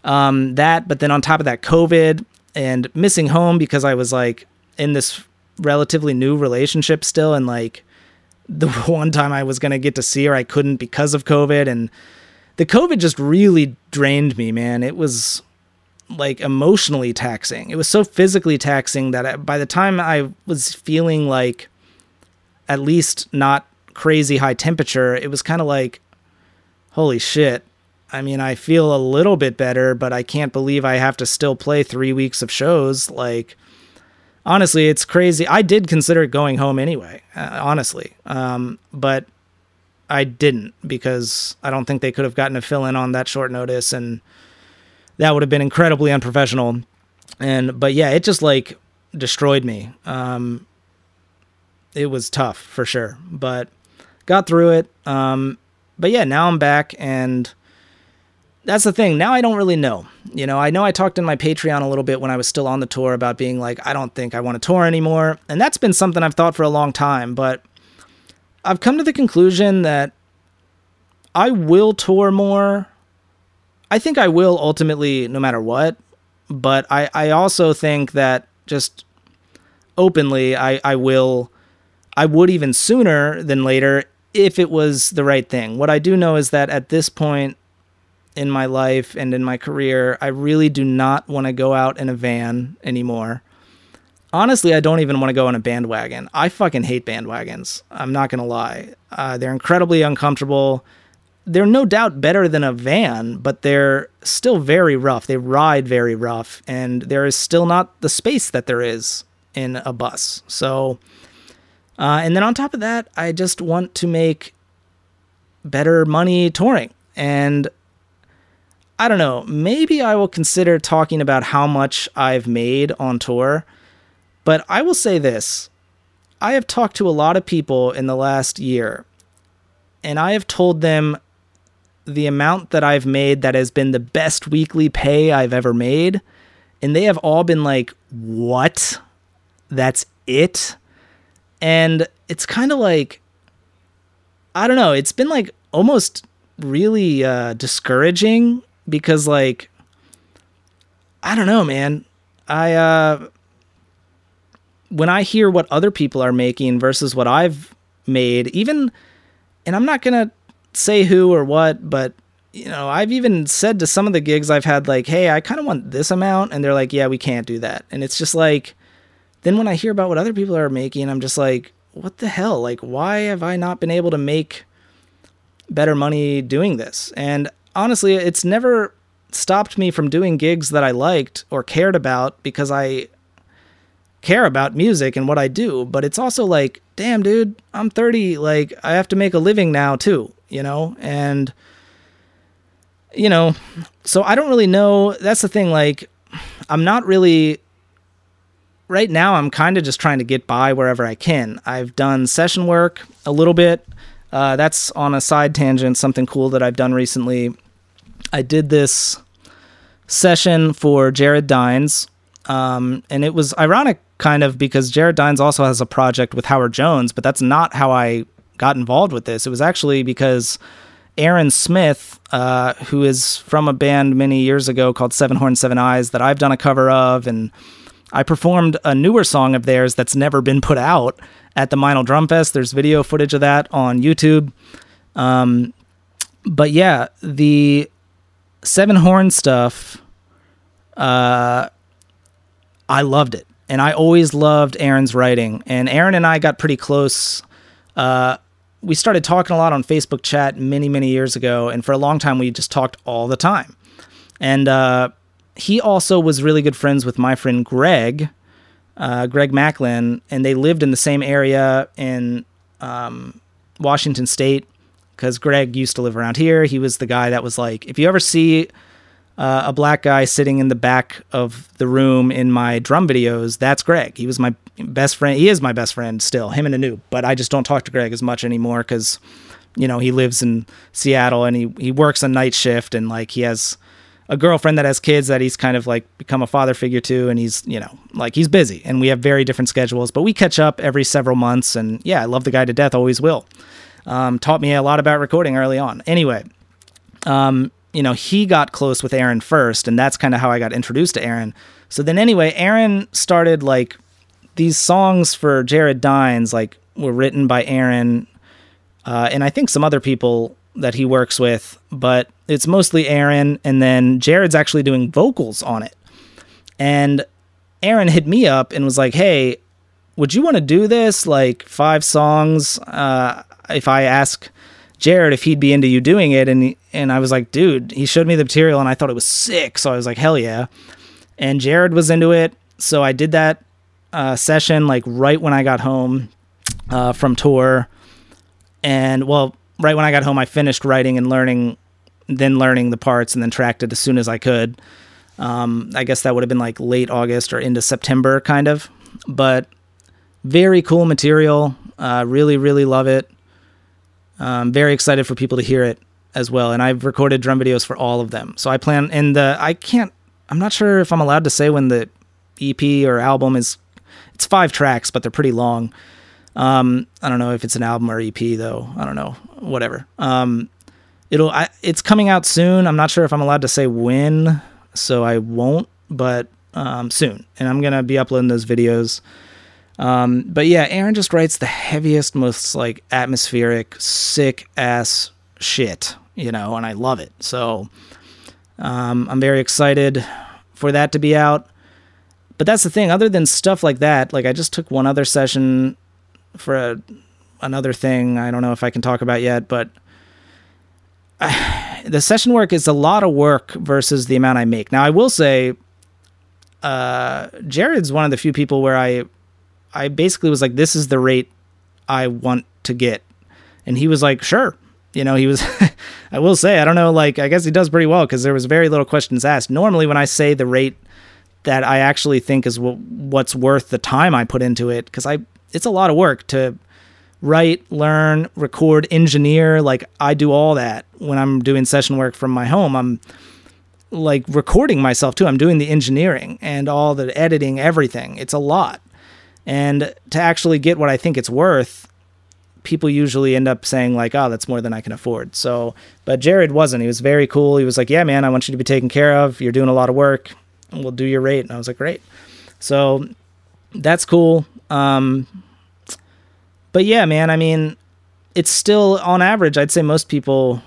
um, that, but then on top of that, COVID and missing home because I was like in this relatively new relationship still, and like the one time I was gonna get to see her, I couldn't because of COVID, and the COVID just really drained me, man. It was like emotionally taxing. It was so physically taxing that by the time I was feeling like at least not crazy high temperature, it was kind of like, holy shit, I mean, I feel a little bit better, but I can't believe I have to still play three weeks of shows. Like, honestly, it's crazy. I did consider going home anyway, uh, honestly. Um, but I didn't because I don't think they could have gotten a fill in on that short notice. And that would have been incredibly unprofessional. And, but yeah, it just like destroyed me. Um, it was tough for sure, but got through it. Um, but yeah, now I'm back and that's the thing. Now I don't really know. You know, I know I talked in my Patreon a little bit when I was still on the tour about being like, I don't think I want to tour anymore. And that's been something I've thought for a long time. But I've come to the conclusion that I will tour more. I think I will ultimately, no matter what. But I, I also think that just openly, I, I will, I would even sooner than later if it was the right thing. What I do know is that at this point, in my life and in my career, I really do not want to go out in a van anymore. Honestly, I don't even want to go on a bandwagon. I fucking hate bandwagons. I'm not going to lie. Uh, they're incredibly uncomfortable. They're no doubt better than a van, but they're still very rough. They ride very rough, and there is still not the space that there is in a bus. So, uh, and then on top of that, I just want to make better money touring. And I don't know, maybe I will consider talking about how much I've made on tour. But I will say this I have talked to a lot of people in the last year, and I have told them the amount that I've made that has been the best weekly pay I've ever made. And they have all been like, What? That's it? And it's kind of like, I don't know, it's been like almost really uh, discouraging because like I don't know, man. I uh when I hear what other people are making versus what I've made, even and I'm not going to say who or what, but you know, I've even said to some of the gigs I've had like, "Hey, I kind of want this amount." And they're like, "Yeah, we can't do that." And it's just like then when I hear about what other people are making, I'm just like, "What the hell? Like why have I not been able to make better money doing this?" And honestly, it's never stopped me from doing gigs that I liked or cared about because I care about music and what I do, but it's also like, damn, dude, I'm 30. Like, I have to make a living now, too, you know? And, you know, so I don't really know. That's the thing. Like, I'm not really. Right now, I'm kind of just trying to get by wherever I can. I've done session work a little bit. Uh, that's on a side tangent, something cool that I've done recently. I did this session for Jared Dines, um, and it was ironic, kind of, because Jared Dines also has a project with Howard Jones, but that's not how I got involved with this. It was actually because Aaron Smith, uh, who is from a band many years ago called Seven Horns, Seven Eyes, that I've done a cover of, and I performed a newer song of theirs that's never been put out at the Meinl Drum Fest. There's video footage of that on YouTube. Um, but yeah, the Seven Horn stuff, uh, I loved it. And I always loved Aaron's writing. And Aaron and I got pretty close. Uh, we started talking a lot on Facebook chat many, many years ago. And for a long time, we just talked all the time. And uh, he also was really good friends with my friend Greg, uh, Greg Macklin. And they lived in the same area in um, Washington State because Greg used to live around here. He was the guy that was like, if you ever see uh, a black guy sitting in the back of the room in my drum videos, that's Greg. He was my best friend. He is my best friend still, him and Anup. But I just don't talk to Greg as much anymore because, you know, he lives in Seattle and he, he works a night shift and like he has a girlfriend that has kids that he's kind of like become a father figure to and he's you know like he's busy and we have very different schedules but we catch up every several months and yeah i love the guy to death always will um, taught me a lot about recording early on anyway um, you know, he got close with Aaron first, and that's kind of how I got introduced to Aaron. So then, anyway, Aaron started like these songs for Jared Dines, like were written by Aaron, uh, and I think some other people that he works with, but it's mostly Aaron, and then Jared's actually doing vocals on it. And Aaron hit me up and was like, "Hey, would you want to do this? Like five songs? Uh, if I ask." Jared if he'd be into you doing it, and and I was like, dude, he showed me the material, and I thought it was sick, so I was like, hell yeah. And Jared was into it, so I did that uh, session like right when I got home uh, from tour, and well, right when I got home, I finished writing and learning, then learning the parts, and then tracked it as soon as I could. Um, I guess that would have been like late August or into September, kind of. But very cool material. Uh, really, really love it. I'm very excited for people to hear it as well. And I've recorded drum videos for all of them. So I plan, and the, I can't, I'm not sure if I'm allowed to say when the EP or album is, it's five tracks, but they're pretty long. Um, I don't know if it's an album or EP though. I don't know, whatever. Um, it'll, I, it's coming out soon. I'm not sure if I'm allowed to say when, so I won't, but, um, soon. And I'm going to be uploading those videos. Um, but yeah, Aaron just writes the heaviest, most like atmospheric, sick ass shit, you know, and I love it. So um, I'm very excited for that to be out. But that's the thing. Other than stuff like that, like I just took one other session for a, another thing. I don't know if I can talk about yet, but I, the session work is a lot of work versus the amount I make. Now I will say, uh, Jared's one of the few people where I I basically was like, this is the rate I want to get. And he was like, sure. You know, he was, I will say, I don't know, like, I guess he does pretty well because there was very little questions asked. Normally, when I say the rate that I actually think is w- what's worth the time I put into it, because I, it's a lot of work to write, learn, record, engineer. Like, I do all that when I'm doing session work from my home. I'm, like recording myself too. I'm doing the engineering and all the editing, everything. It's a lot. And to actually get what I think it's worth, people usually end up saying like, "Oh, that's more than I can afford." So, but Jared wasn't. He was very cool. He was like, "Yeah, man, I want you to be taken care of. You're doing a lot of work. we'll do your rate. And I was like, great. So that's cool. Um, but yeah, man, I mean, it's still on average, I'd say most people,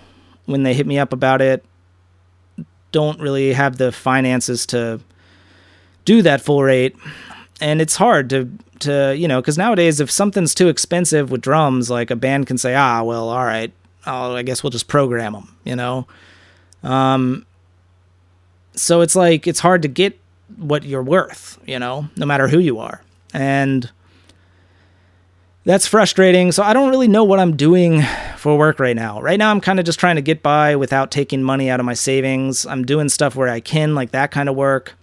when they hit me up about it, don't really have the finances to do that full rate. And it's hard to, to you know, because nowadays, if something's too expensive with drums, like a band can say, ah, well, all right, I guess we'll just program them, you know? Um, so it's like, it's hard to get what you're worth, you know, no matter who you are. And that's frustrating. So I don't really know what I'm doing for work right now. Right now, I'm kind of just trying to get by without taking money out of my savings. I'm doing stuff where I can, like that kind of work.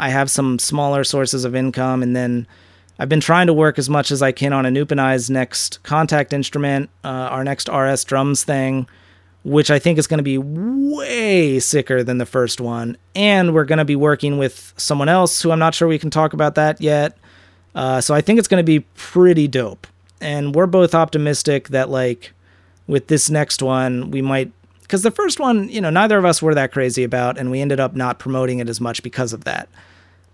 I have some smaller sources of income, and then I've been trying to work as much as I can on Anup and I's next Kontakt instrument, uh, our next RS drums thing, which I think is going to be way sicker than the first one. And we're going to be working with someone else who I'm not sure we can talk about that yet. Uh, so I think it's going to be pretty dope. And we're both optimistic that, like, with this next one, we might. Because the first one, you know, neither of us were that crazy about, and we ended up not promoting it as much because of that.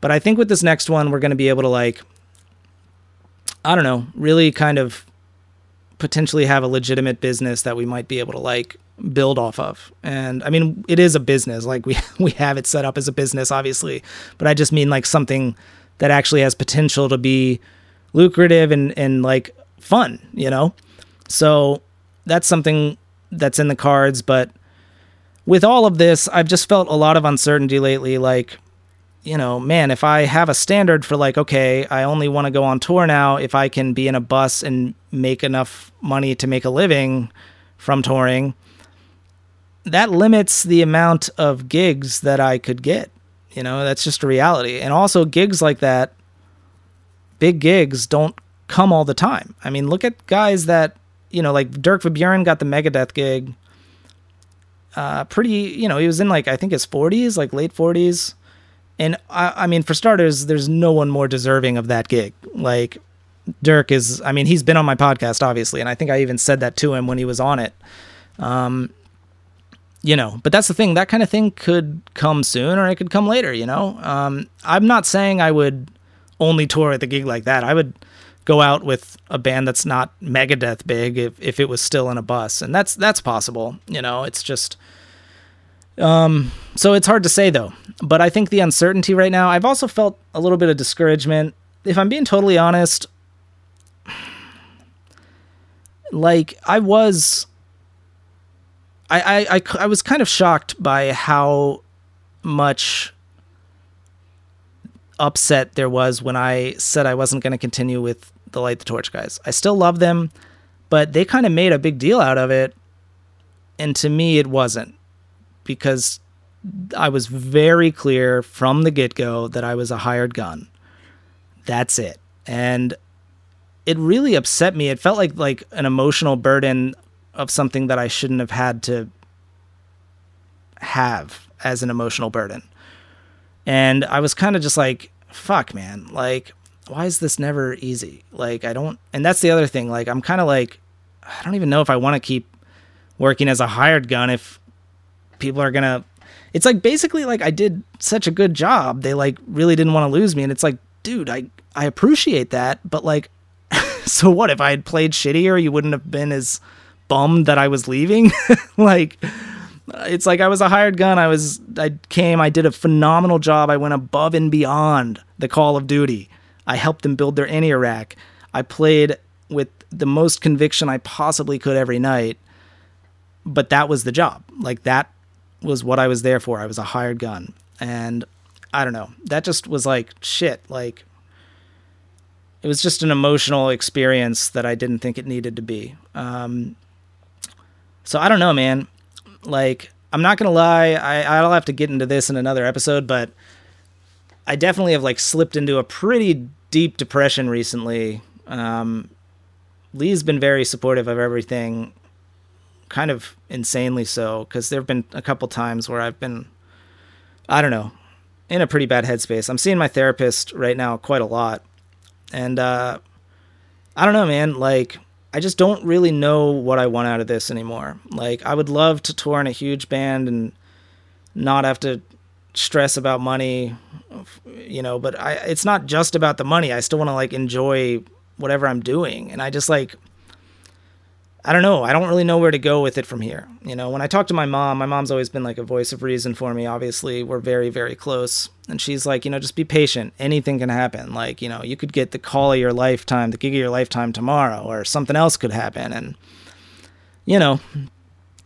But I think with this next one, we're going to be able to, like, I don't know, really kind of potentially have a legitimate business that we might be able to, like, build off of. And I mean, it is a business. Like, we, we have it set up as a business, obviously. But I just mean, like, something that actually has potential to be lucrative and, and like fun, you know? So that's something that's in the cards. But with all of this, I've just felt a lot of uncertainty lately. Like, you know, man, if I have a standard for like, okay, I only want to go on tour now if I can be in a bus and make enough money to make a living from touring, that limits the amount of gigs that I could get. You know, that's just a reality. And also, gigs like that, big gigs, don't come all the time. I mean, look at guys that, you know, like Dirk Verbeuren got the Megadeth gig. Uh, pretty, you know, he was in like, I think his 40s, like late 40s. And I, I mean, for starters, there's no one more deserving of that gig. Like, Dirk is, I mean, he's been on my podcast, obviously. And I think I even said that to him when he was on it. Um, you know, but that's the thing. That kind of thing could come soon or it could come later, you know? Um, I'm not saying I would only tour at the gig like that. I would go out with a band that's not Megadeth big if, if it was still in a bus. And that's, that's possible. You know, it's just, um, so it's hard to say though, but I think the uncertainty right now, I've also felt a little bit of discouragement. If I'm being totally honest, like I was I, I, I, I was kind of shocked by how much upset there was when I said I wasn't going to continue with the Light the Torch guys. I still love them, but they kind of made a big deal out of it. And to me, it wasn't because I was very clear from the get go that I was a hired gun. That's it. And it really upset me. It felt like like an emotional burden of something that I shouldn't have had to have as an emotional burden. And I was kind of just like, fuck, man. Like, why is this never easy? Like, I don't, and that's the other thing. Like, I'm kind of like, I don't even know if I want to keep working as a hired gun if people are to, it's like basically like I did such a good job. They like really didn't want to lose me. And it's like, dude, I, I appreciate that. But like, so what if I had played shittier? You wouldn't have been as, bummed that I was leaving. like it's like I was a hired gun. I was I came, I did a phenomenal job. I went above and beyond the call of duty. I helped them build their in-ear rack. I played with the most conviction I possibly could every night. But that was the job. Like that was what I was there for. I was a hired gun. And I don't know. That just was like shit. Like it was just an emotional experience that I didn't think it needed to be. Um, so I don't know, man. Like, I'm not gonna lie, I, I'll have to get into this in another episode, but I definitely have like slipped into a pretty deep depression recently. Um, Lee's been very supportive of everything, kind of insanely so, because there have been a couple times where I've been, I don't know, in a pretty bad headspace. I'm seeing my therapist right now quite a lot, and uh, I don't know, man. Like, I just don't really know what I want out of this anymore. Like, I would love to tour in a huge band and not have to stress about money, you know, but I it's not just about the money. I still want to like enjoy whatever I'm doing. And I just like I don't know. I don't really know where to go with it from here. You know, when I talk to my mom, my mom's always been like a voice of reason for me. Obviously, we're very, very close. And she's like, you know, just be patient. Anything can happen. Like, you know, you could get the call of your lifetime, the gig of your lifetime tomorrow, or something else could happen. And, you know,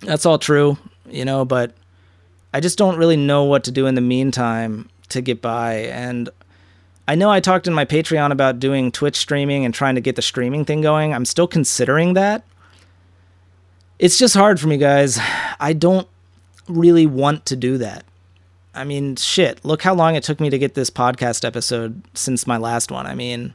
that's all true, you know, but I just don't really know what to do in the meantime to get by. And I know I talked in my Patreon about doing Twitch streaming and trying to get the streaming thing going. I'm still considering that it's just hard for me, guys. I don't really want to do that. I mean, shit, look how long it took me to get this podcast episode since my last one. I mean,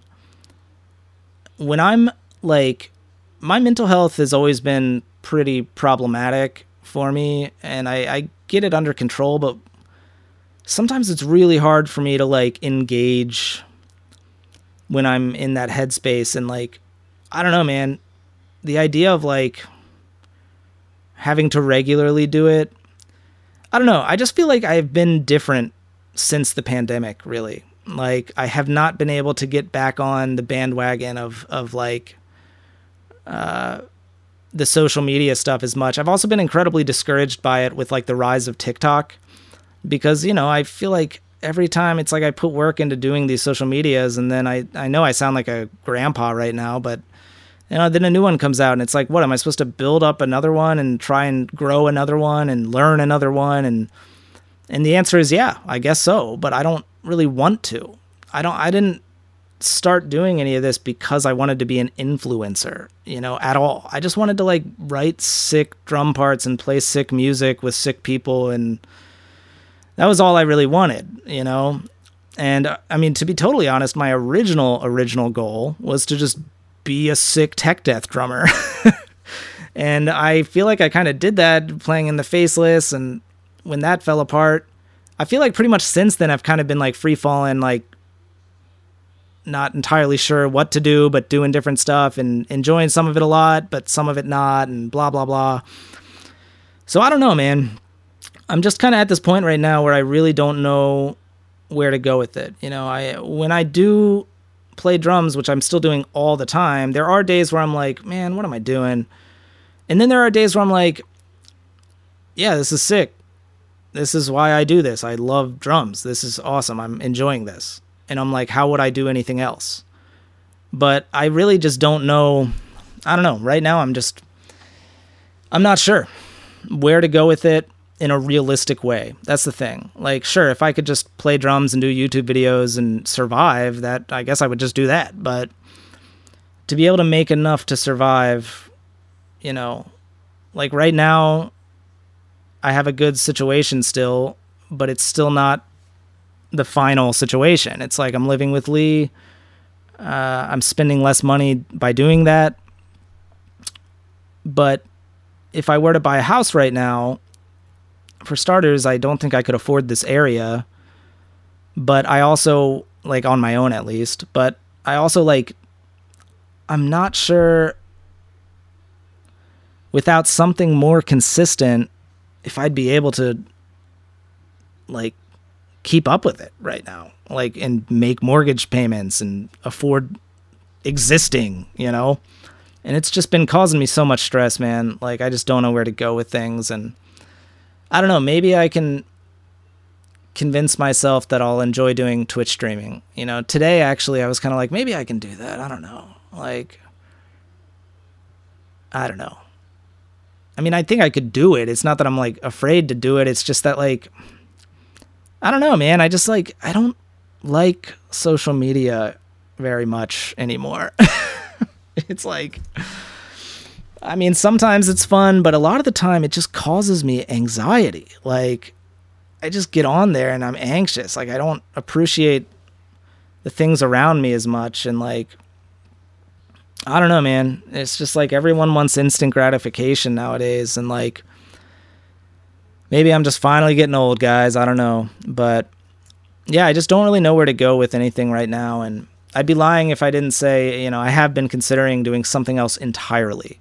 when I'm like, my mental health has always been pretty problematic for me, and I, I get it under control, but sometimes it's really hard for me to like engage when I'm in that headspace. And like, I don't know, man. The idea of like, having to regularly do it. I don't know. I just feel like I've been different since the pandemic, really. Like I have not been able to get back on the bandwagon of of like uh the social media stuff as much. I've also been incredibly discouraged by it with like the rise of TikTok because, you know, I feel like every time it's like I put work into doing these social medias and then I I know I sound like a grandpa right now, but you uh, know, then a new one comes out and it's like, what am I supposed to build up another one and try and grow another one and learn another one and and the answer is yeah, I guess so, but I don't really want to. I don't I didn't start doing any of this because I wanted to be an influencer, you know, at all. I just wanted to like write sick drum parts and play sick music with sick people and that was all I really wanted, you know. And uh, I mean, to be totally honest, my original original goal was to just be a sick tech death drummer. and I feel like I kind of did that playing in the faceless and when that fell apart, I feel like pretty much since then I've kind of been like free falling like not entirely sure what to do but doing different stuff and enjoying some of it a lot but some of it not and blah blah blah. So I don't know, man. I'm just kind of at this point right now where I really don't know where to go with it. You know, I when I do play drums, which I'm still doing all the time, there are days where I'm like, man, what am I doing? And then there are days where I'm like, yeah, this is sick. This is why I do this. I love drums. This is awesome. I'm enjoying this. And I'm like, how would I do anything else? But I really just don't know. I don't know. Right now, I'm just, I'm not sure where to go with it in a realistic way. That's the thing. Like, sure, if I could just play drums and do YouTube videos and survive, that I guess I would just do that. But to be able to make enough to survive, you know, like right now, I have a good situation still, but it's still not the final situation. It's like I'm living with Lee. Uh, I'm spending less money by doing that. But if I were to buy a house right now, for starters, I don't think I could afford this area. But I also like on my own at least, but I also like I'm not sure without something more consistent if I'd be able to like keep up with it right now. Like and make mortgage payments and afford existing, you know? And it's just been causing me so much stress, man. Like I just don't know where to go with things and I don't know, maybe I can convince myself that I'll enjoy doing Twitch streaming. You know, today actually I was kind of like maybe I can do that. I don't know. Like I don't know. I mean, I think I could do it. It's not that I'm like afraid to do it. It's just that like I don't know, man. I just like I don't like social media very much anymore. it's like I mean, sometimes it's fun, but a lot of the time it just causes me anxiety. Like, I just get on there and I'm anxious. Like, I don't appreciate the things around me as much. And, like, I don't know, man. It's just like everyone wants instant gratification nowadays. And, like, maybe I'm just finally getting old, guys. I don't know. But, yeah, I just don't really know where to go with anything right now. And I'd be lying if I didn't say, you know, I have been considering doing something else entirely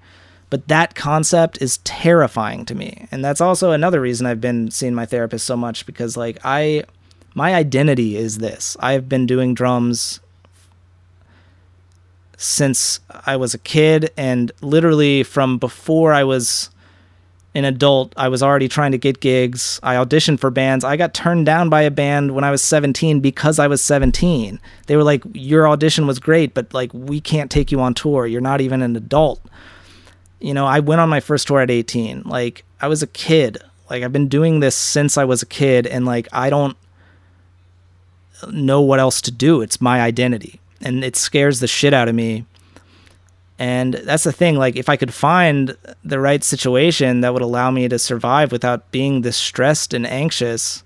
But that concept is terrifying to me. And that's also another reason I've been seeing my therapist so much because like I my identity is this. I've been doing drums since I was a kid and literally from before I was an adult, I was already trying to get gigs. I auditioned for bands. I got turned down by a band when I was 17 because I was 17. They were like, Your audition was great, but like, we can't take you on tour. You're not even an adult. You know, I went on my first tour at 18. Like, I was a kid. Like, I've been doing this since I was a kid, and like, I don't know what else to do. It's my identity. And it scares the shit out of me and that's the thing. Like, if I could find the right situation that would allow me to survive without being this stressed and anxious,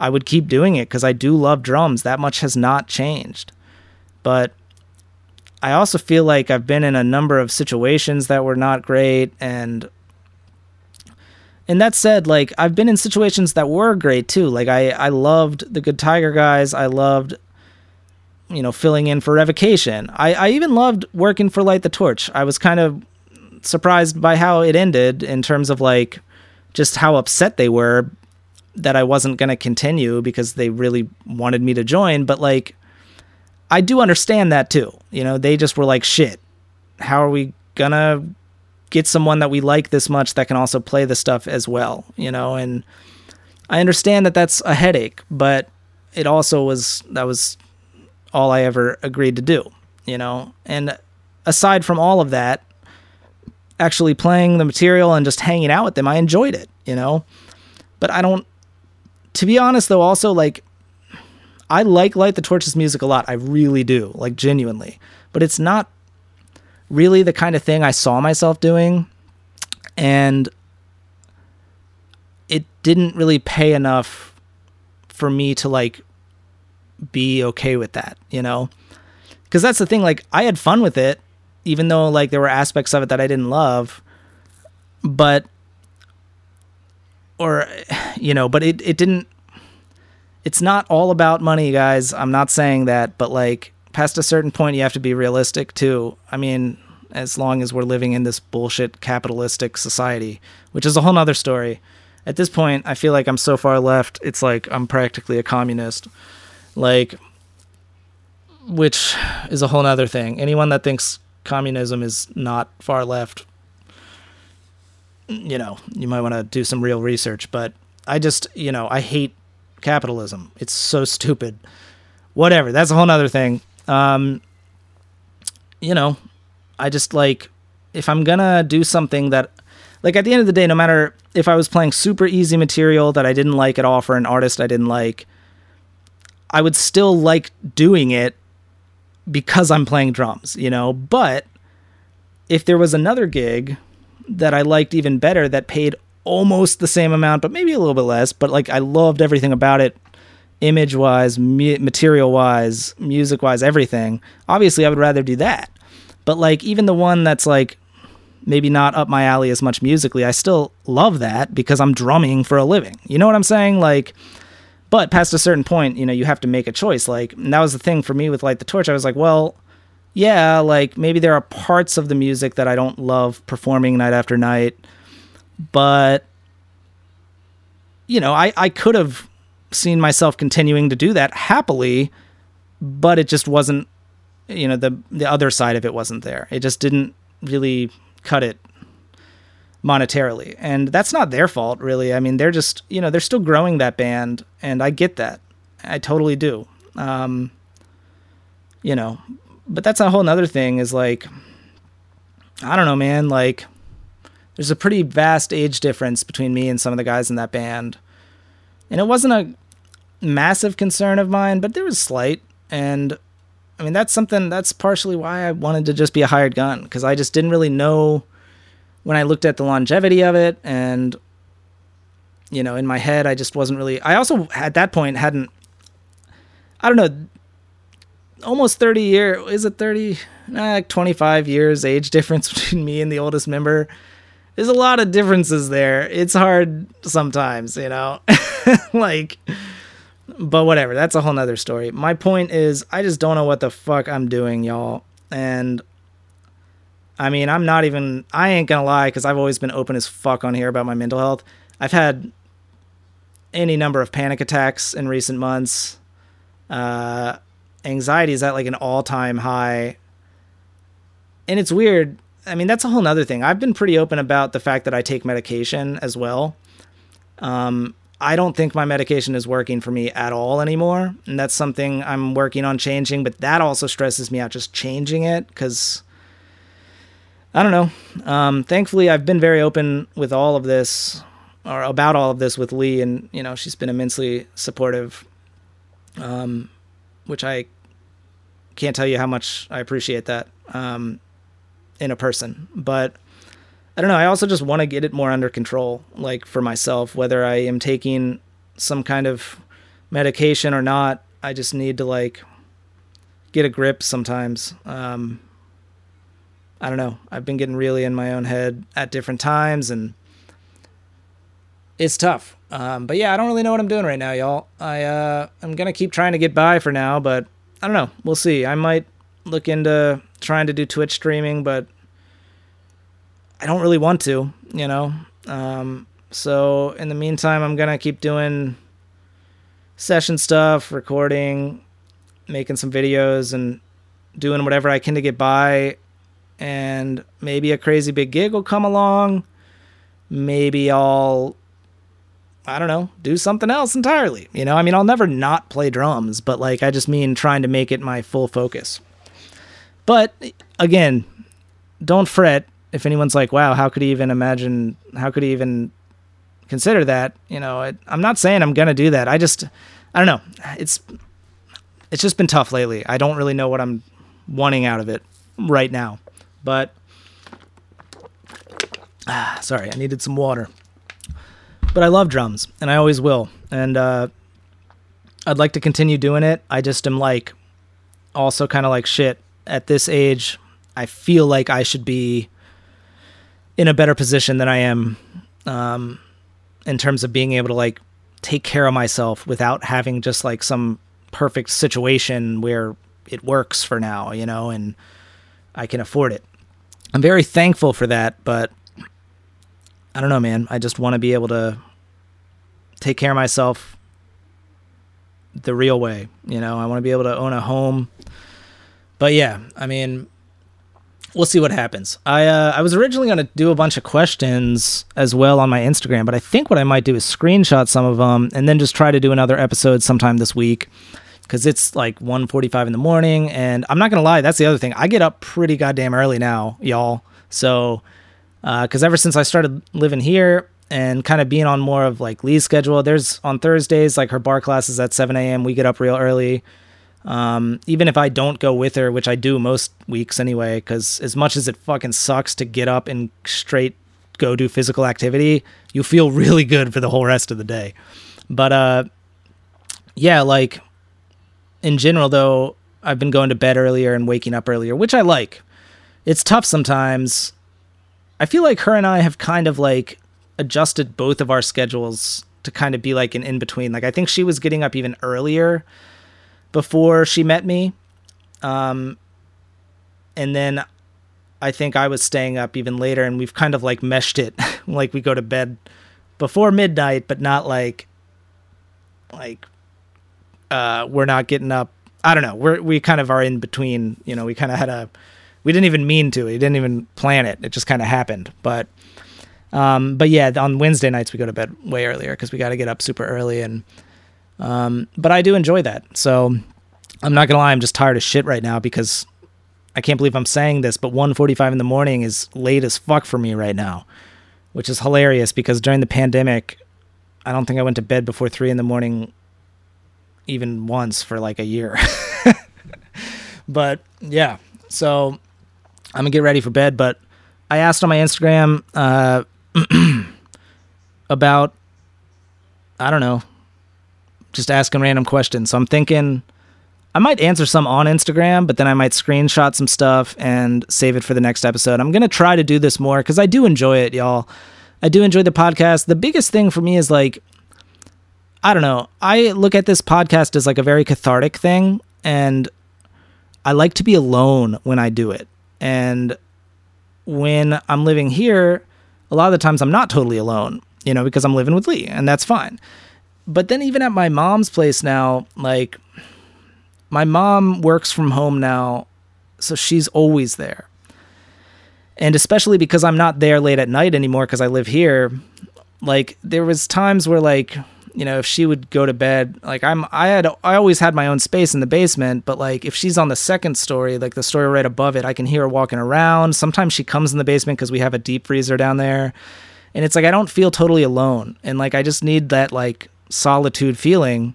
I would keep doing it because I do love drums. That much has not changed. But I also feel like I've been in a number of situations that were not great. And and that said, like I've been in situations that were great too. Like I, I loved the Good Tiger guys. I loved you know, filling in for revocation. I, I even loved working for Light the Torch. I was kind of surprised by how it ended in terms of like just how upset they were that I wasn't going to continue because they really wanted me to join. But like, I do understand that too. You know, they just were like, shit, how are we to get someone that we like this much that can also play the stuff as well? You know, and I understand that that's a headache, but it also was, that was all I ever agreed to do, you know? And aside from all of that, actually playing the material and just hanging out with them, I enjoyed it, you know? But I don't, to be honest though, also like, I like Light the Torch's music a lot. I really do, like genuinely. But it's not really the kind of thing I saw myself doing. And it didn't really pay enough for me to like be okay with that, you know? Because that's the thing, like, I had fun with it, even though, like, there were aspects of it that I didn't love. But, or, you know, but it, it didn't, it's not all about money, guys. I'm not saying that, but, like, past a certain point, you have to be realistic, too. I mean, as long as we're living in this bullshit capitalistic society, which is a whole nother story. At this point, I feel like I'm so far left, it's like I'm practically a communist. Like, which is a whole nother thing. Anyone that thinks communism is not far left, you know, you might want to do some real research. But I just, you know, I hate capitalism. It's so stupid. Whatever. That's a whole nother thing. Um, you know, I just like, if I'm gonna do something that, like, at the end of the day, no matter if I was playing super easy material that I didn't like at all for an artist I didn't like, I would still like doing it because I'm playing drums, you know. But if there was another gig that I liked even better that paid almost the same amount, but maybe a little bit less, but like I loved everything about it, image wise, material wise, music wise, everything, obviously I would rather do that. But like even the one that's like maybe not up my alley as much musically, I still love that because I'm drumming for a living. You know what I'm saying? Like, but past a certain point, you know, you have to make a choice. Like, that was the thing for me with Light the Torch. I was like, well, yeah, like maybe there are parts of the music that I don't love performing night after night, but you know, I, I could have seen myself continuing to do that happily, but it just wasn't, you know, the the other side of it wasn't there. It just didn't really cut it monetarily. And that's not their fault, really. I mean, they're just, you know, they're still growing that band, and I get that. I totally do. Um, you know, but that's a whole nother thing is like, I don't know, man. Like, there's a pretty vast age difference between me and some of the guys in that band. And it wasn't a massive concern of mine, but there was slight. And I mean, that's something that's partially why I wanted to just be a hired gun because I just didn't really know when I looked at the longevity of it and you know, in my head I just wasn't really I also at that point hadn't I don't know almost 30 year is it 30 like 25 years age difference between me and the oldest member there's a lot of differences there it's hard sometimes you know like but whatever that's a whole nother story my point is i just don't know what the fuck i'm doing y'all and I mean, I'm not even, I ain't gonna lie, because I've always been open as fuck on here about my mental health. I've had any number of panic attacks in recent months. Uh, anxiety is at like an all time high. And it's weird. I mean, that's a whole nother thing. I've been pretty open about the fact that I take medication as well. Um, I don't think my medication is working for me at all anymore. And that's something I'm working on changing, but that also stresses me out just changing it because I don't know. Um, thankfully, I've been very open with all of this or about all of this with Lee, and you know she's been immensely supportive, um, which I can't tell you how much I appreciate that um, in a person. But I don't know. I also just want to get it more under control, like for myself, whether I am taking some kind of medication or not. I just need to like get a grip sometimes. Um, I don't know. I've been getting really in my own head at different times and it's tough. Um, but yeah, I don't really know what I'm doing right now, y'all. I uh, I'm gonna keep trying to get by for now, but I don't know. We'll see. I might look into trying to do Twitch streaming, but I don't really want to, you know. Um, so in the meantime, I'm gonna keep doing session stuff, recording, making some videos, and doing whatever I can to get by. And maybe a crazy big gig will come along. Maybe I'll I don't know, do something else entirely. You know, I mean, I'll never not play drums, but like, I just mean trying to make it my full focus. But again, don't fret if anyone's like, wow, how could he even imagine, how could he even consider that? You know, it, I'm not saying I'm to do that. I just, I don't know. It's, it's just been tough lately. I don't really know what I'm wanting out of it right now. But, ah, sorry, I needed some water. But I love drums, and I always will. And uh, I'd like to continue doing it. I just am like, also kind of like shit. At this age, I feel like I should be in a better position than I am um, in terms of being able to like take care of myself without having just like some perfect situation where it works for now, you know, and I can afford it. I'm very thankful for that, but I don't know, man. I just want to be able to take care of myself the real way. You know, I want to be able to own a home. But yeah, I mean, we'll see what happens. I uh, I was originally going to do a bunch of questions as well on my Instagram, but I think what I might do is screenshot some of them and then just try to do another episode sometime this week because it's like 1.45 in the morning and i'm not gonna lie that's the other thing i get up pretty goddamn early now y'all so because uh, ever since I started living here and kind of being on more of like Lee's schedule, there's on Thursdays, like her barre classes at 7 a.m. We get up real early. Um, even if I don't go with her, which I do most weeks anyway, because as much as it fucking sucks to get up and straight go do physical activity, you feel really good for the whole rest of the day. But uh, yeah, like in general, though, I've been going to bed earlier and waking up earlier, which I like. It's tough sometimes I feel like her and I have kind of like adjusted both of our schedules to kind of be like an in between. Like I think she was getting up even earlier before she met me. Um and then I think I was staying up even later and we've kind of like meshed it. like we go to bed before midnight, but not like like uh we're not getting up. I don't know. We're we kind of are in between, you know, we kind of had a we didn't even mean to. We didn't even plan it. It just kind of happened. But um, but yeah, on Wednesday nights we go to bed way earlier because we got to get up super early and um, but I do enjoy that. So I'm not gonna lie, I'm just tired of shit right now because I can't believe I'm saying this, but 1:45 in the morning is late as fuck for me right now, which is hilarious because during the pandemic, I don't think I went to bed before three in the morning, even once for like a year. but yeah, so I'm gonna get ready for bed, but I asked on my Instagram uh, about I don't know, just asking random questions. So I'm thinking I might answer some on Instagram, but then I might screenshot some stuff and save it for the next episode. I'm gonna try to do this more because I do enjoy it, y'all. I do enjoy the podcast. The biggest thing for me is like I don't know. I look at this podcast as like a very cathartic thing and I like to be alone when I do it and when I'm living here, a lot of the times I'm not totally alone, you know, because I'm living with Lee, and that's fine. But then even at my mom's place now, like my mom works from home now, so she's always there. And especially because I'm not there late at night anymore because I live here, like there was times where like you know if she would go to bed like i'm i had i always had my own space in the basement but like if she's on the second story like the story right above it i can hear her walking around. Sometimes she comes in the basement because we have a deep freezer down there. And it's like i don't feel totally alone. And like i just need that like solitude feeling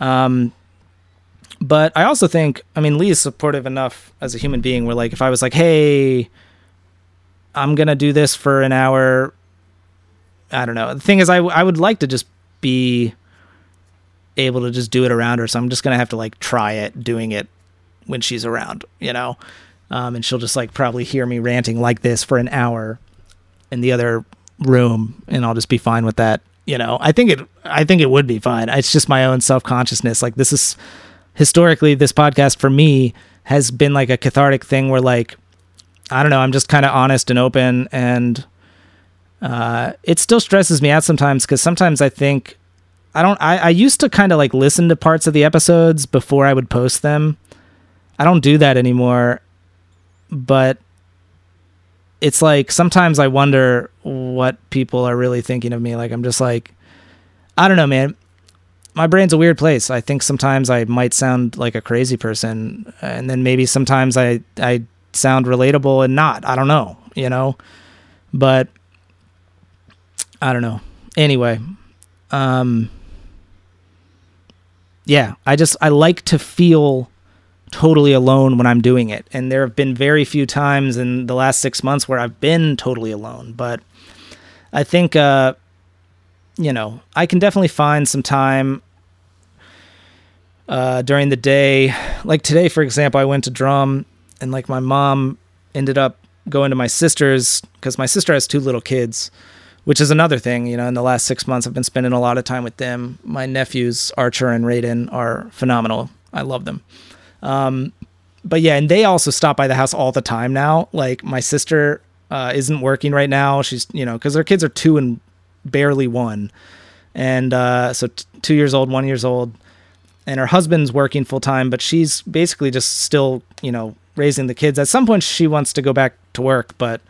um but i also think i mean lee is supportive enough as a human being where like if i was like hey i'm gonna do this for an hour I don't know. The thing is, I, I would like to just be able to just do it around her. So I'm just gonna have to like try it doing it when she's around, you know. Um, and she'll just like probably hear me ranting like this for an hour in the other room, and I'll just be fine with that. You know, I think it. I think it would be fine. It's just my own self consciousness. Like this is historically this podcast for me has been like a cathartic thing where like I don't know. I'm just kind of honest and open and uh, it still stresses me out sometimes because sometimes I think I don't. I, I used to kind of like listen to parts of the episodes before I would post them. I don't do that anymore, but it's like sometimes I wonder what people are really thinking of me. Like I'm just like, I don't know, man. My brain's a weird place. I think sometimes I might sound like a crazy person, and then maybe sometimes I I sound relatable and not. I don't know, you know. But I don't know. Anyway, um, yeah, I just I like to feel totally alone when I'm doing it, and there have been very few times in the last six months where I've been totally alone. But I think, uh, you know, I can definitely find some time uh, during the day. Like today, for example, I went to drum, and like my mom ended up going to my sister's because my sister has two little kids which is another thing. You know, in the last six months, I've been spending a lot of time with them. My nephews, Archer and Raiden, are phenomenal. I love them. Um, but yeah, and they also stop by the house all the time now. Like my sister uh, isn't working right now. She's you know because their kids are two and barely one, and uh, so t- two years old, one years old, and her husband's working full time, but she's basically just still you know raising the kids. At some point, she wants to go back to work, but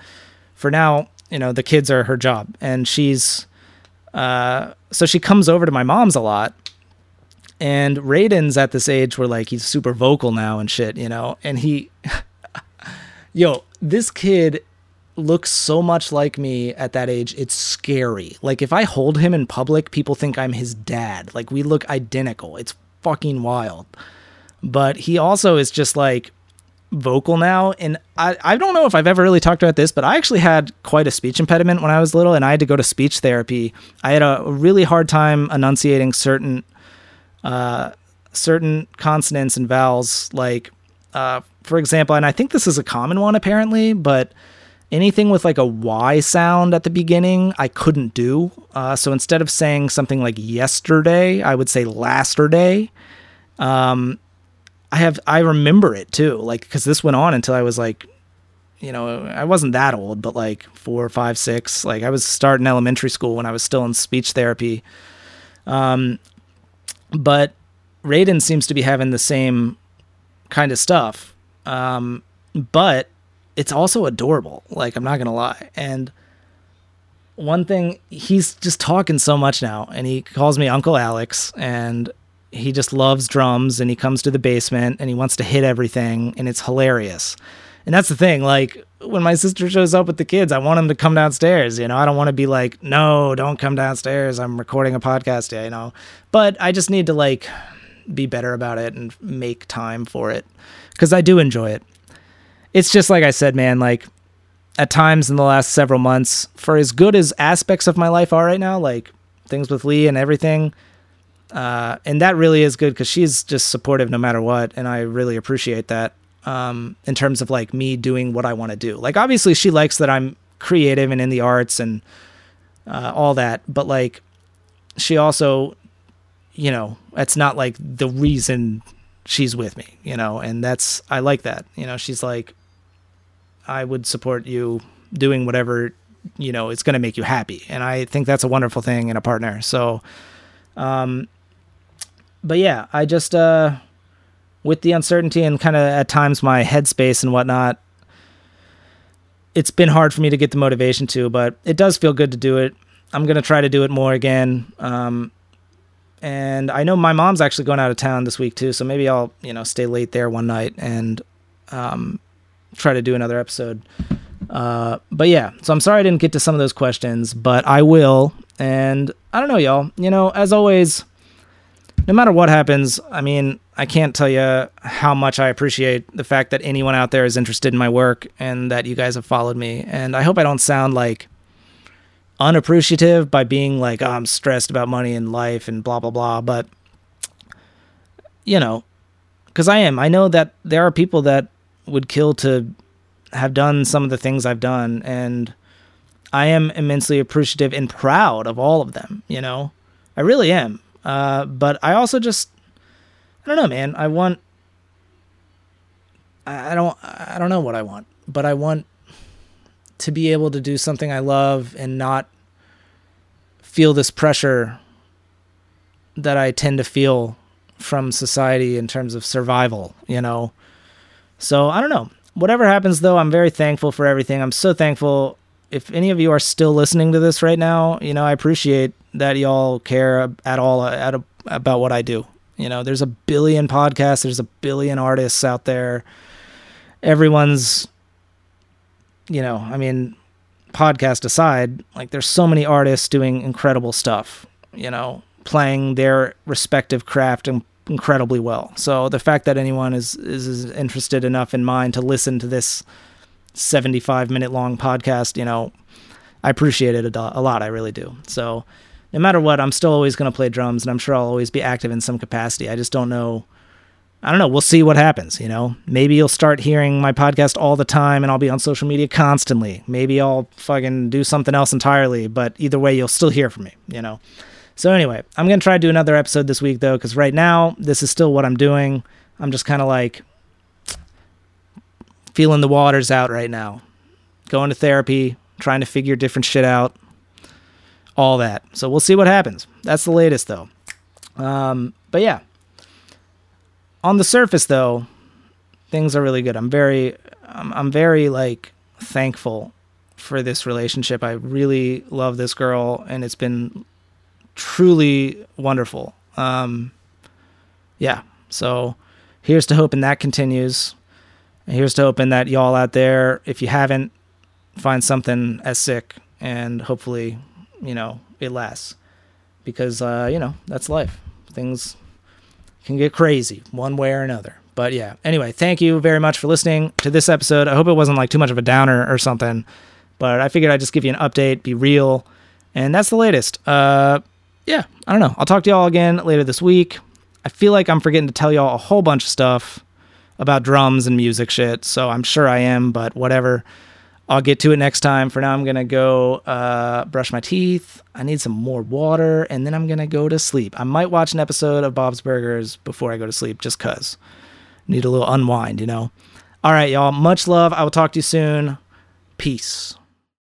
for now, you know the kids are her job and she's uh so she comes over to my mom's a lot and Raiden's at this age where like he's super vocal now and shit, you know, and he yo, this kid looks so much like me at that age. It's scary. Like if I hold him in public, people think I'm his dad. Like we look identical. It's fucking wild. But he also is just like vocal now and I, I don't know if I've ever really talked about this, but I actually had quite a speech impediment when I was little and I had to go to speech therapy. I had a really hard time enunciating certain certain consonants and vowels like uh, for example, and I think this is a common one apparently, but anything with like a Y sound at the beginning, I couldn't do. Uh, so instead of saying something like yesterday, I would say lasterday. Um, I have I remember it too, like because this went on until I was like, you know, I wasn't that old, but like four, five, six. Like I was starting elementary school when I was still in speech therapy. Um, but Raiden seems to be having the same kind of stuff. Um, but it's also adorable. Like I'm not gonna lie, and one thing he's just talking so much now, and he calls me Uncle Alex, and he just loves drums and he comes to the basement and he wants to hit everything and it's hilarious. And that's the thing, like when my sister shows up with the kids, I want them to come downstairs, you know. I don't want to be like, "No, don't come downstairs. I'm recording a podcast, you know." But I just need to like be better about it and make time for it cuz I do enjoy it. It's just like I said, man, like at times in the last several months, for as good as aspects of my life are right now, like things with Lee and everything, uh, and that really is good because she's just supportive no matter what, and I really appreciate that. Um, in terms of like me doing what I want to do. Like obviously she likes that I'm creative and in the arts and uh, all that, but like she also, you know, that's not like the reason she's with me, you know, and that's I like that. You know, she's like, I would support you doing whatever you know it's going to make you happy, and I think that's a wonderful thing in a partner. So, um, but yeah, I just uh, with the uncertainty and kind of at times my headspace and whatnot, it's been hard for me to get the motivation to, but it does feel good to do it. I'm gonna try to do it more again. Um, and I know my mom's actually going out of town this week too, so maybe I'll you know stay late there one night and um, try to do another episode. Uh, but yeah, so I'm sorry I didn't get to some of those questions, but I will. And I don't know, y'all. You know, as always, no matter what happens, I mean, I can't tell you how much I appreciate the fact that anyone out there is interested in my work and that you guys have followed me. And I hope I don't sound like unappreciative by being like, oh, I'm stressed about money and life and blah, blah, blah. But, you know, because I am. I know that there are people that would kill to have done some of the things I've done. And I am immensely appreciative and proud of all of them, you know? I really am. Uh, but I also just, I don't know, man. I want, I don't, I don't know what I want, but I want to be able to do something I love and not feel this pressure that I tend to feel from society in terms of survival, you know? So I don't know. Whatever happens though, I'm very thankful for everything. I'm so thankful. If any of you are still listening to this right now, you know, I appreciate that y'all care at all uh, at a, about what I do. You know, there's a billion podcasts, there's a billion artists out there. Everyone's you know, I mean, podcast aside, like there's so many artists doing incredible stuff, you know, playing their respective craft incredibly well. So the fact that anyone is is interested enough in mine to listen to this 75 minute long podcast, you know, I appreciate it a, lot. I really do. So no matter what, I'm still always going to play drums and I'm sure I'll always be active in some capacity. I just don't know I don't know. We'll see what happens. You know, maybe you'll start hearing my podcast all the time and I'll be on social media constantly. Maybe I'll fucking do something else entirely, but either way, you'll still hear from me, you know? So, anyway, I'm going to try to do another episode this week, though, because right now, this is still what I'm doing. I'm just kind of like feeling the waters out right now, going to therapy, trying to figure different shit out, all that. So, we'll see what happens. That's the latest, though. Um, but yeah, on the surface though things are really good. I'm very I'm, I'm very like thankful for this relationship. I really love this girl and it's been truly wonderful. Um yeah. So here's to hoping that continues here's to hoping that y'all out there if you haven't find something as sick and hopefully you know it lasts because uh you know that's life things can get crazy one way or another. But yeah, anyway, thank you very much for listening to this episode. I hope it wasn't like too much of a downer or something, but I figured I'd just give you an update, be real, and that's the latest. Uh, yeah, I don't know. I'll talk to y'all again later this week. I feel like I'm forgetting to tell y'all a whole bunch of stuff about drums and music shit, so I'm sure I am, but whatever. I'll get to it next time. For now, I'm going to go uh, brush my teeth. I need some more water, and then I'm going to go to sleep. I might watch an episode of Bob's Burgers before I go to sleep just because. Need a little unwind, you know? All right, y'all. Much love. I will talk to you soon. Peace.